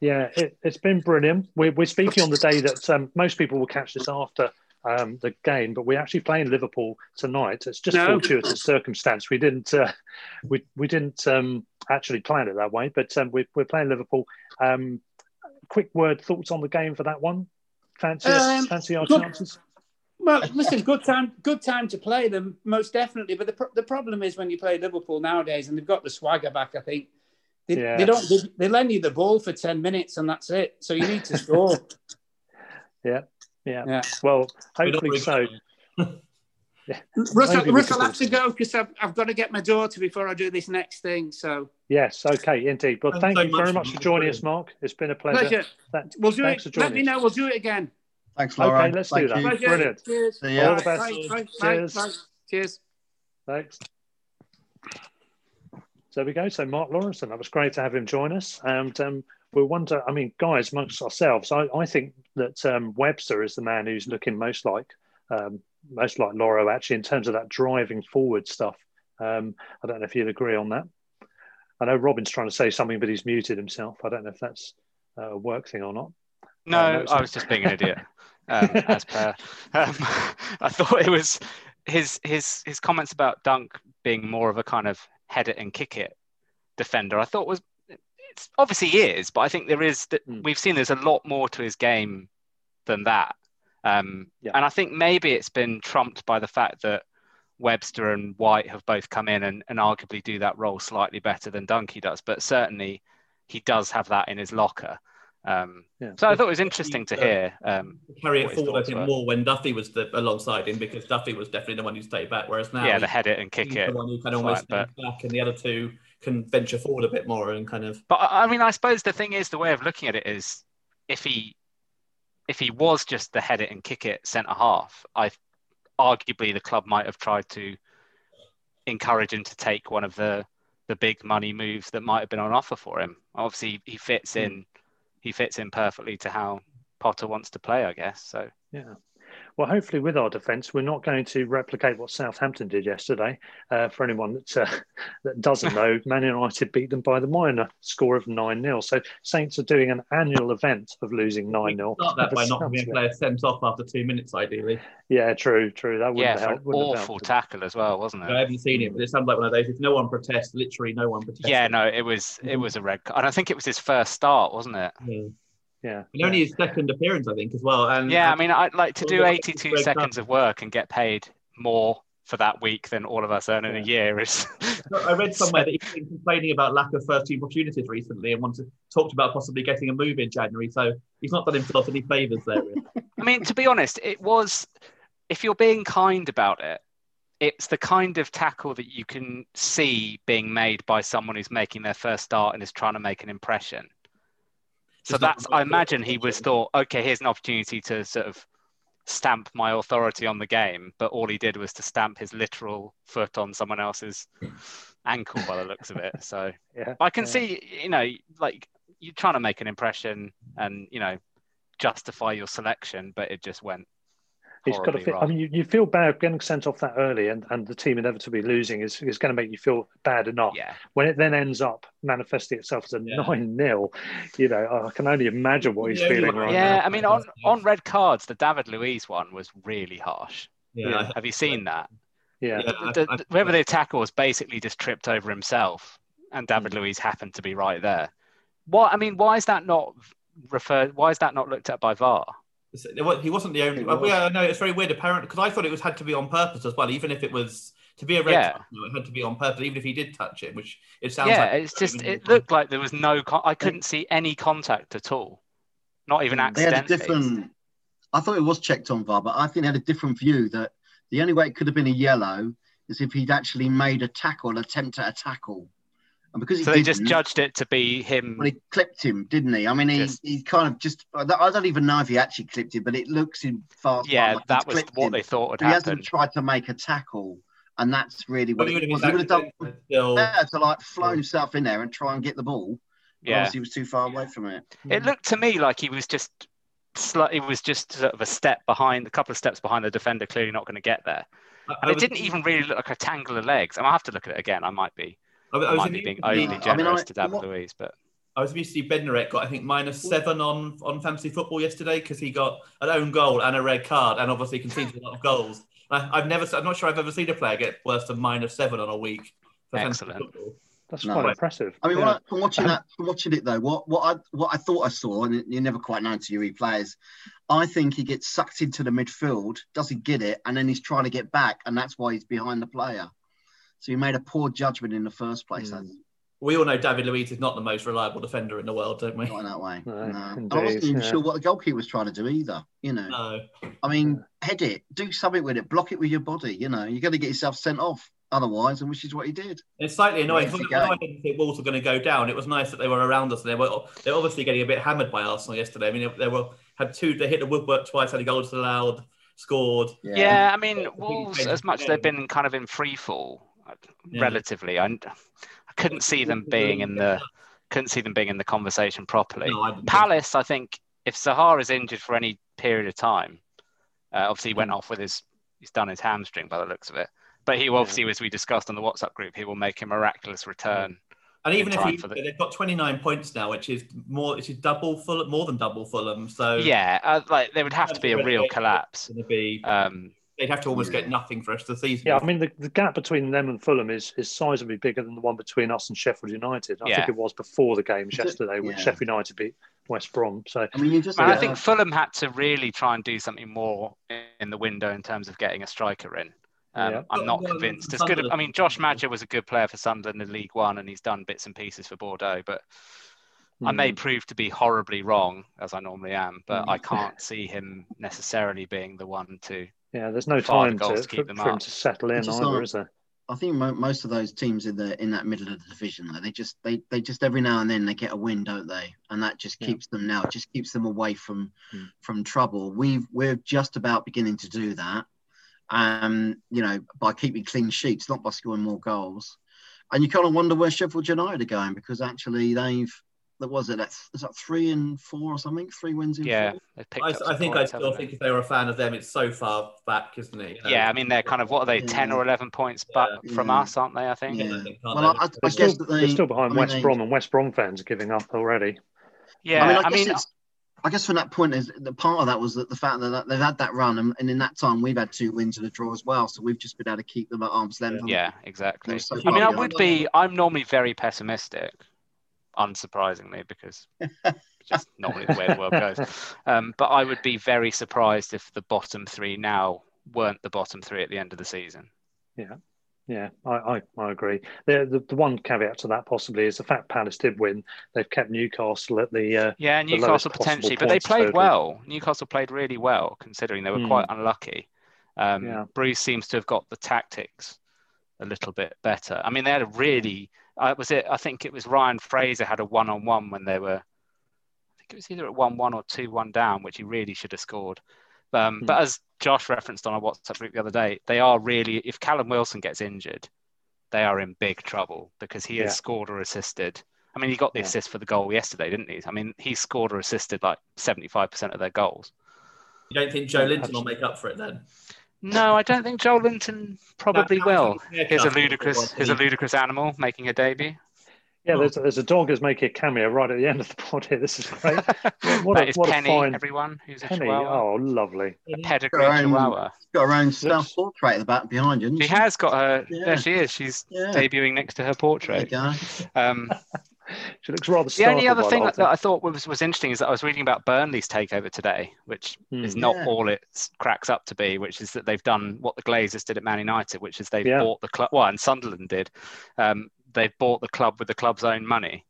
Yeah, it, has been brilliant. We're, we're speaking on the day that um, most people will catch this after um, the game, but we're actually playing Liverpool tonight. It's just no. fortuitous circumstance. We didn't uh, we we didn't um, actually plan it that way, but um, we, we're playing Liverpool. Um, quick word thoughts on the game for that one. Fancy um, fancy our good, chances. Well, listen, good time good time to play them most definitely. But the pro- the problem is when you play Liverpool nowadays, and they've got the swagger back. I think they, yeah. they don't they, they lend you the ball for ten minutes and that's it. So you need to score. yeah. Yeah. yeah. Well, hopefully so. yeah. Russell, Russell, I have to go because I've, I've got to get my daughter before I do this next thing. So. Yes. Okay. Indeed. Well, thank you very much for joining us, Mark. It's been a pleasure. pleasure. That, we'll do it. Let me know. We'll do it again. Thanks, Lawro. Okay, let's thank do that. You. Brilliant. Cheers. All the best. Bye, bye, Cheers. Bye, Cheers. Thanks. So there we go. So Mark Lawrenson, that was great to have him join us. And um, we wonder, I mean, guys, amongst ourselves, I, I think that um, Webster is the man who's looking most like um, most like Lawro actually in terms of that driving forward stuff. Um, I don't know if you'd agree on that. I know Robin's trying to say something, but he's muted himself. I don't know if that's a work thing or not. No, uh, I was just being an idiot. Um, as per, um, I thought it was his his his comments about Dunk being more of a kind of head it and kick it defender. I thought was it's obviously he is, but I think there is that mm. we've seen there's a lot more to his game than that. Um, yeah. And I think maybe it's been trumped by the fact that Webster and White have both come in and, and arguably do that role slightly better than Dunkey does, but certainly he does have that in his locker. Um, yeah. So I thought it was interesting to hear. Um, carry it forward him more when Duffy was the, alongside him because Duffy was definitely the one who stayed back, whereas now yeah, the head it and kick it, the one who kind of almost right, but... back, and the other two can venture forward a bit more and kind of. But I mean, I suppose the thing is, the way of looking at it is, if he, if he was just the head it and kick it centre half, I, arguably the club might have tried to encourage him to take one of the the big money moves that might have been on offer for him. Obviously, he fits hmm. in. He fits in perfectly to how Potter wants to play, I guess. So yeah. Well, hopefully, with our defence, we're not going to replicate what Southampton did yesterday. Uh, for anyone that uh, that doesn't know, Man United beat them by the minor score of nine 0 So Saints are doing an annual event of losing nine 0 Start that by not having a player sent off after two minutes, ideally. Yeah, true, true. That would yeah, have helped. awful tackle as well, wasn't it? I haven't seen it, but it sounds like one of those. If no one protests, literally no one protests. Yeah, no, it was it was a red. card. I think it was his first start, wasn't it? Yeah. Yeah. And only his second appearance, I think, as well. And yeah, I mean, I'd like to do 82 seconds of work and get paid more for that week than all of us earn in yeah. a year. Is I read somewhere that he's been complaining about lack of first team opportunities recently and wanted talked about possibly getting a move in January. So he's not done himself any favours there. Really. I mean, to be honest, it was if you're being kind about it, it's the kind of tackle that you can see being made by someone who's making their first start and is trying to make an impression. So that's, I imagine he was thought, okay, here's an opportunity to sort of stamp my authority on the game. But all he did was to stamp his literal foot on someone else's ankle by the looks of it. So yeah, I can yeah. see, you know, like you're trying to make an impression and, you know, justify your selection, but it just went He's got to fit. I mean, you, you feel bad getting sent off that early, and, and the team inevitably losing is, is going to make you feel bad enough. Yeah. When it then ends up manifesting itself as a nine yeah. 0 you know, I can only imagine what he's yeah, feeling right yeah, now. I mean, on on red cards, the David Luiz one was really harsh. Yeah. Have you seen that? Yeah. The, the, whoever the attacker was basically just tripped over himself, and David mm. Luiz happened to be right there. What I mean, why is that not referred? Why is that not looked at by VAR? He wasn't the only. Was. Yeah, no, it's very weird. Apparently, because I thought it was had to be on purpose as well. Even if it was to be a red, yeah. no, it had to be on purpose. Even if he did touch it, which it sounds. Yeah, like it's just it looked like there was no. Con- I couldn't see any contact at all. Not even accident. They had a different. I thought it was checked on VAR, but I think they had a different view that the only way it could have been a yellow is if he'd actually made a tackle, attempt at a tackle. And because so they just judged it to be him. Well, he clipped him, didn't he? I mean, he, just, he kind of just. I don't even know if he actually clipped him, but it looks in fast. Yeah, like that was what him. they thought would he happen. He hasn't tried to make a tackle, and that's really what he would have done. Still... To like flow himself in there and try and get the ball. Yeah, he was too far away from it. It looked to me like he was just. It was just sort of a step behind, a couple of steps behind the defender, clearly not going to get there. And I it was... didn't even really look like a tangle of legs. I might have to look at it again. I might be. I, I might be being overly generous I mean, I, to David what, Luiz, but I was amused to see Bednarek got I think minus seven on on fantasy football yesterday because he got an own goal and a red card and obviously conceded a lot of goals. I, have never, I'm not sure I've ever seen a player get worse than minus seven on a week. Excellent. That's no. quite impressive. I mean, yeah. from watching that, from watching it though, what what I what I thought I saw, and you're never quite know until you players. I think he gets sucked into the midfield, doesn't get it, and then he's trying to get back, and that's why he's behind the player. So he made a poor judgment in the first place. Mm. We all know David Luiz is not the most reliable defender in the world, don't we? Not in that way. No, no. Indeed, I wasn't even yeah. sure what the goalkeeper was trying to do either. You know, no. I mean, head it, do something with it, block it with your body. You know, you're going to get yourself sent off otherwise, and which is what he did. It's slightly annoying. I didn't think Wolves were going to go down. It was nice that they were around us. And they were they're obviously getting a bit hammered by Arsenal yesterday. I mean, they were had two. They hit the woodwork twice, had a goals allowed, scored. Yeah, yeah I mean, Wolves as much as they've been kind of in free fall yeah. relatively. I, I couldn't see them being in the couldn't see them being in the conversation properly. No, I Palace, I think, if Zaha is injured for any period of time, uh, obviously he went mm. off with his he's done his hamstring by the looks of it. But he obviously, yeah. as we discussed on the WhatsApp group, he will make a miraculous return. And even if he, the... they've got 29 points now, which is more, which is double full, more than double Fulham. So yeah, uh, like there would have to be a real collapse. Be, um, they'd have to almost get nothing for us the season. Yeah, I mean the, the gap between them and Fulham is is sizably bigger than the one between us and Sheffield United. I yeah. think it was before the games yesterday when yeah. Sheffield United beat West Brom. So I mean, you just I think Fulham had to really try and do something more in the window in terms of getting a striker in. Um, yeah. I'm not convinced. As good, I mean, Josh Maja was a good player for Sunderland in League One, and he's done bits and pieces for Bordeaux. But mm. I may hmm. prove to be horribly wrong, as I normally am. But mm. I can't see him necessarily being the one to yeah, there's no time to, to for, for him to settle in either, not, is there? I think most of those teams in the in that middle of the division, they just they they just every now and then they get a win, don't they? And that just keeps yeah. them now. It just keeps them away from mm. from trouble. We've we're just about beginning to do that, um, you know, by keeping clean sheets, not by scoring more goals. And you kind of wonder where Sheffield United are going because actually they've that was it. That's is that three and four or something? Three wins in yeah, four. I, I think I still think if they were a fan of them, it's so far back, isn't it? You know? Yeah, I mean they're kind of what are they, yeah. ten or eleven points back yeah. from us, aren't they? I think. Yeah. Well, I, I, I guess still, they, are still behind West they, Brom, and West Brom fans are giving up already. Yeah, I mean, I, I mean, I guess from that point is the part of that was that the fact that they've had that run, and, and, in that time we've had two wins and a draw as well. So we've just been able to keep them at arm's length. Yeah, exactly. So I mean, I would be. I'm normally very pessimistic unsurprisingly, because just normally the way the world goes. Um, but I would be very surprised if the bottom three now weren't the bottom three at the end of the season. Yeah. Yeah, I, I, I agree. The, the, the one caveat to that possibly is the fact Palace did win. They've kept Newcastle at the uh, yeah Newcastle potentially, but they played total. well. Newcastle played really well considering they were mm. quite unlucky. Um, yeah. Bruce seems to have got the tactics a little bit better. I mean, they had a really uh, was it? I think it was Ryan Fraser had a one-on-one when they were. I think it was either at one-one or two-one down, which he really should have scored. Um, mm. But as Josh referenced on our WhatsApp group the other day, they are really. If Callum Wilson gets injured, they are in big trouble because he yeah. has scored or assisted. I mean, he got the yeah. assist for the goal yesterday, didn't he? I mean, he scored or assisted like seventy-five percent of their goals. You don't think Joelinton will make up for it then? No, I don't think Joelinton probably will. Here's a ludicrous, here's a ludicrous animal making a debut. Yeah, there's, there's a dog who's making a cameo right at the end of the pod here. This is great. What that a, is what Penny, fine... everyone who's Penny, a chihuahua. Oh, lovely. A pedigree got chihuahua. Own, got her own self portrait at the back behind you. She, she, has got her. Yeah. There she is. She's yeah. debuting next to her portrait. Um, she looks rather. The only other thing that, that, I thought was, was interesting is that I was reading about Burnley's takeover today, which mm. is not yeah. all it cracks up to be, which is that they've done what the Glazers did at Man United, which is they've yeah. bought the club. Well, and Sunderland did. Um, they've bought the club with the club's own money.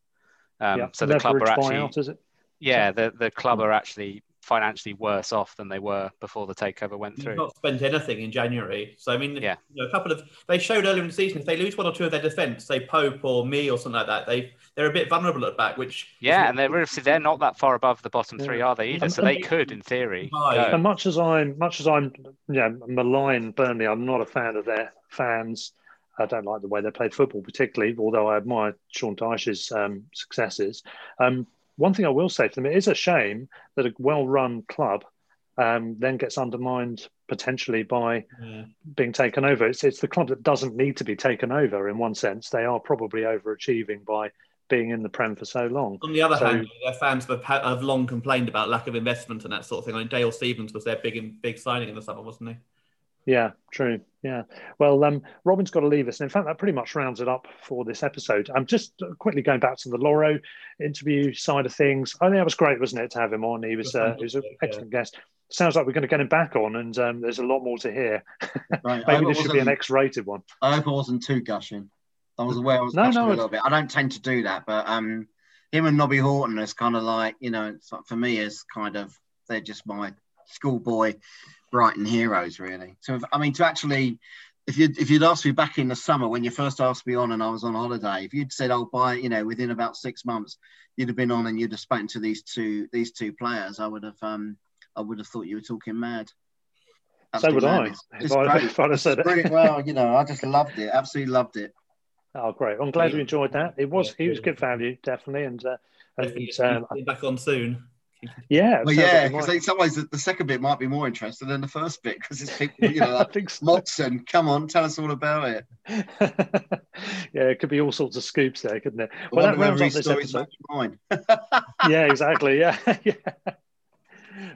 Um, yeah. So the club are actually. Buyout, is it? Yeah, the the club mm. are actually financially worse off than they were before the takeover went through. You've not spent anything in January, so I mean, yeah, you know, a couple of they showed earlier in the season if they lose one or two of their defence, say Pope or me or something like that, they they're a bit vulnerable at back. Which yeah, and they're they're not that far above the bottom three, are they either? So they could, in theory. And much as I'm much as I'm yeah malign Burnley, I'm not a fan of their fans. I don't like the way they played football, particularly, although I admire Sean Dyche's um, successes. Um, one thing I will say to them, it is a shame that a well-run club um, then gets undermined potentially by yeah. being taken over. It's, it's the club that doesn't need to be taken over in one sense. They are probably overachieving by being in the Prem for so long. On the other so, hand, their fans have, have long complained about lack of investment and that sort of thing. I mean, Dale Stephens was their big big signing in the summer, wasn't he? Yeah, true. Yeah. Well, um, Robin's got to leave us. And in fact, that pretty much rounds it up for this episode. I'm just quickly going back to the Lawro interview side of things. I think that was great, wasn't it, to have him on? He was, uh, he was an excellent yeah. guest. Sounds like we're going to get him back on, and um, there's a lot more to hear. Right. Maybe this should be an X-rated one. I hope I wasn't too gushing. I was aware I was no, no, a little bit. I don't tend to do that, but um, him and Nobby Horton is kind of like, you know, for me, is kind of they're just my schoolboy Brighton heroes, really. So, if, I mean, to actually, if you if you'd asked me back in the summer when you first asked me on and I was on holiday, if you'd said, "Oh, by you know, within about six months, you'd have been on and you'd have spoken to these two these two players," I would have um I would have thought you were talking mad. Absolutely so would. I. If, I if I'd have said it. well, you know, I just loved it. Absolutely loved it. Oh, great! I'm glad you enjoyed that. It was he was good value, definitely, and uh, and um, back on soon. Yeah. Well, yeah, because in some ways the, the, second bit might be more interesting than the first bit because it's people, you know, like so. Motson. Come on, tell us all about it. yeah, it could be all sorts of scoops there, couldn't it? Well, that rounds up this episode. Mine. yeah, exactly. Yeah, yeah.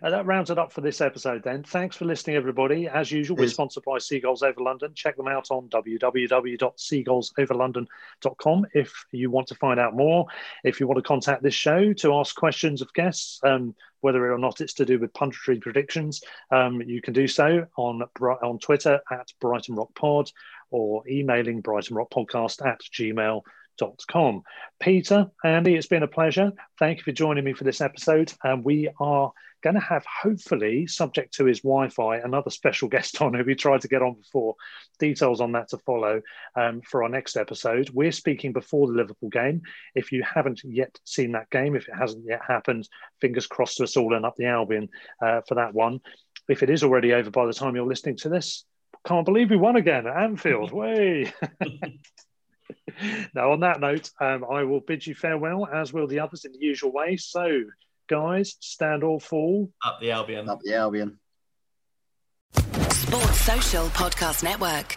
And that rounds it up for this episode then. Thanks for listening, everybody. As usual, we're sponsored by Seagulls Over London. Check them out on www.seagullsoverlondon.com if you want to find out more. If you want to contact this show to ask questions of guests, um, whether or not it's to do with punditry predictions, um, you can do so on, on Twitter at Brighton Rock Pod or emailing Brighton Rock Podcast at gmail.com. Peter, Andy, it's been a pleasure. Thank you for joining me for this episode. And we are going to have, hopefully, subject to his Wi Fi, another special guest on who we tried to get on before. Details on that to follow um, for our next episode. We're speaking before the Liverpool game. If you haven't yet seen that game, if it hasn't yet happened, fingers crossed to us all and up the Albion uh, for that one. If it is already over by the time you're listening to this, can't believe we won again at Anfield. Way. now, on that note, um, I will bid you farewell, as will the others in the usual way. So, guys, stand or fall. Up the Albion. Up the Albion. Sports Social Podcast Network.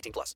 18 plus.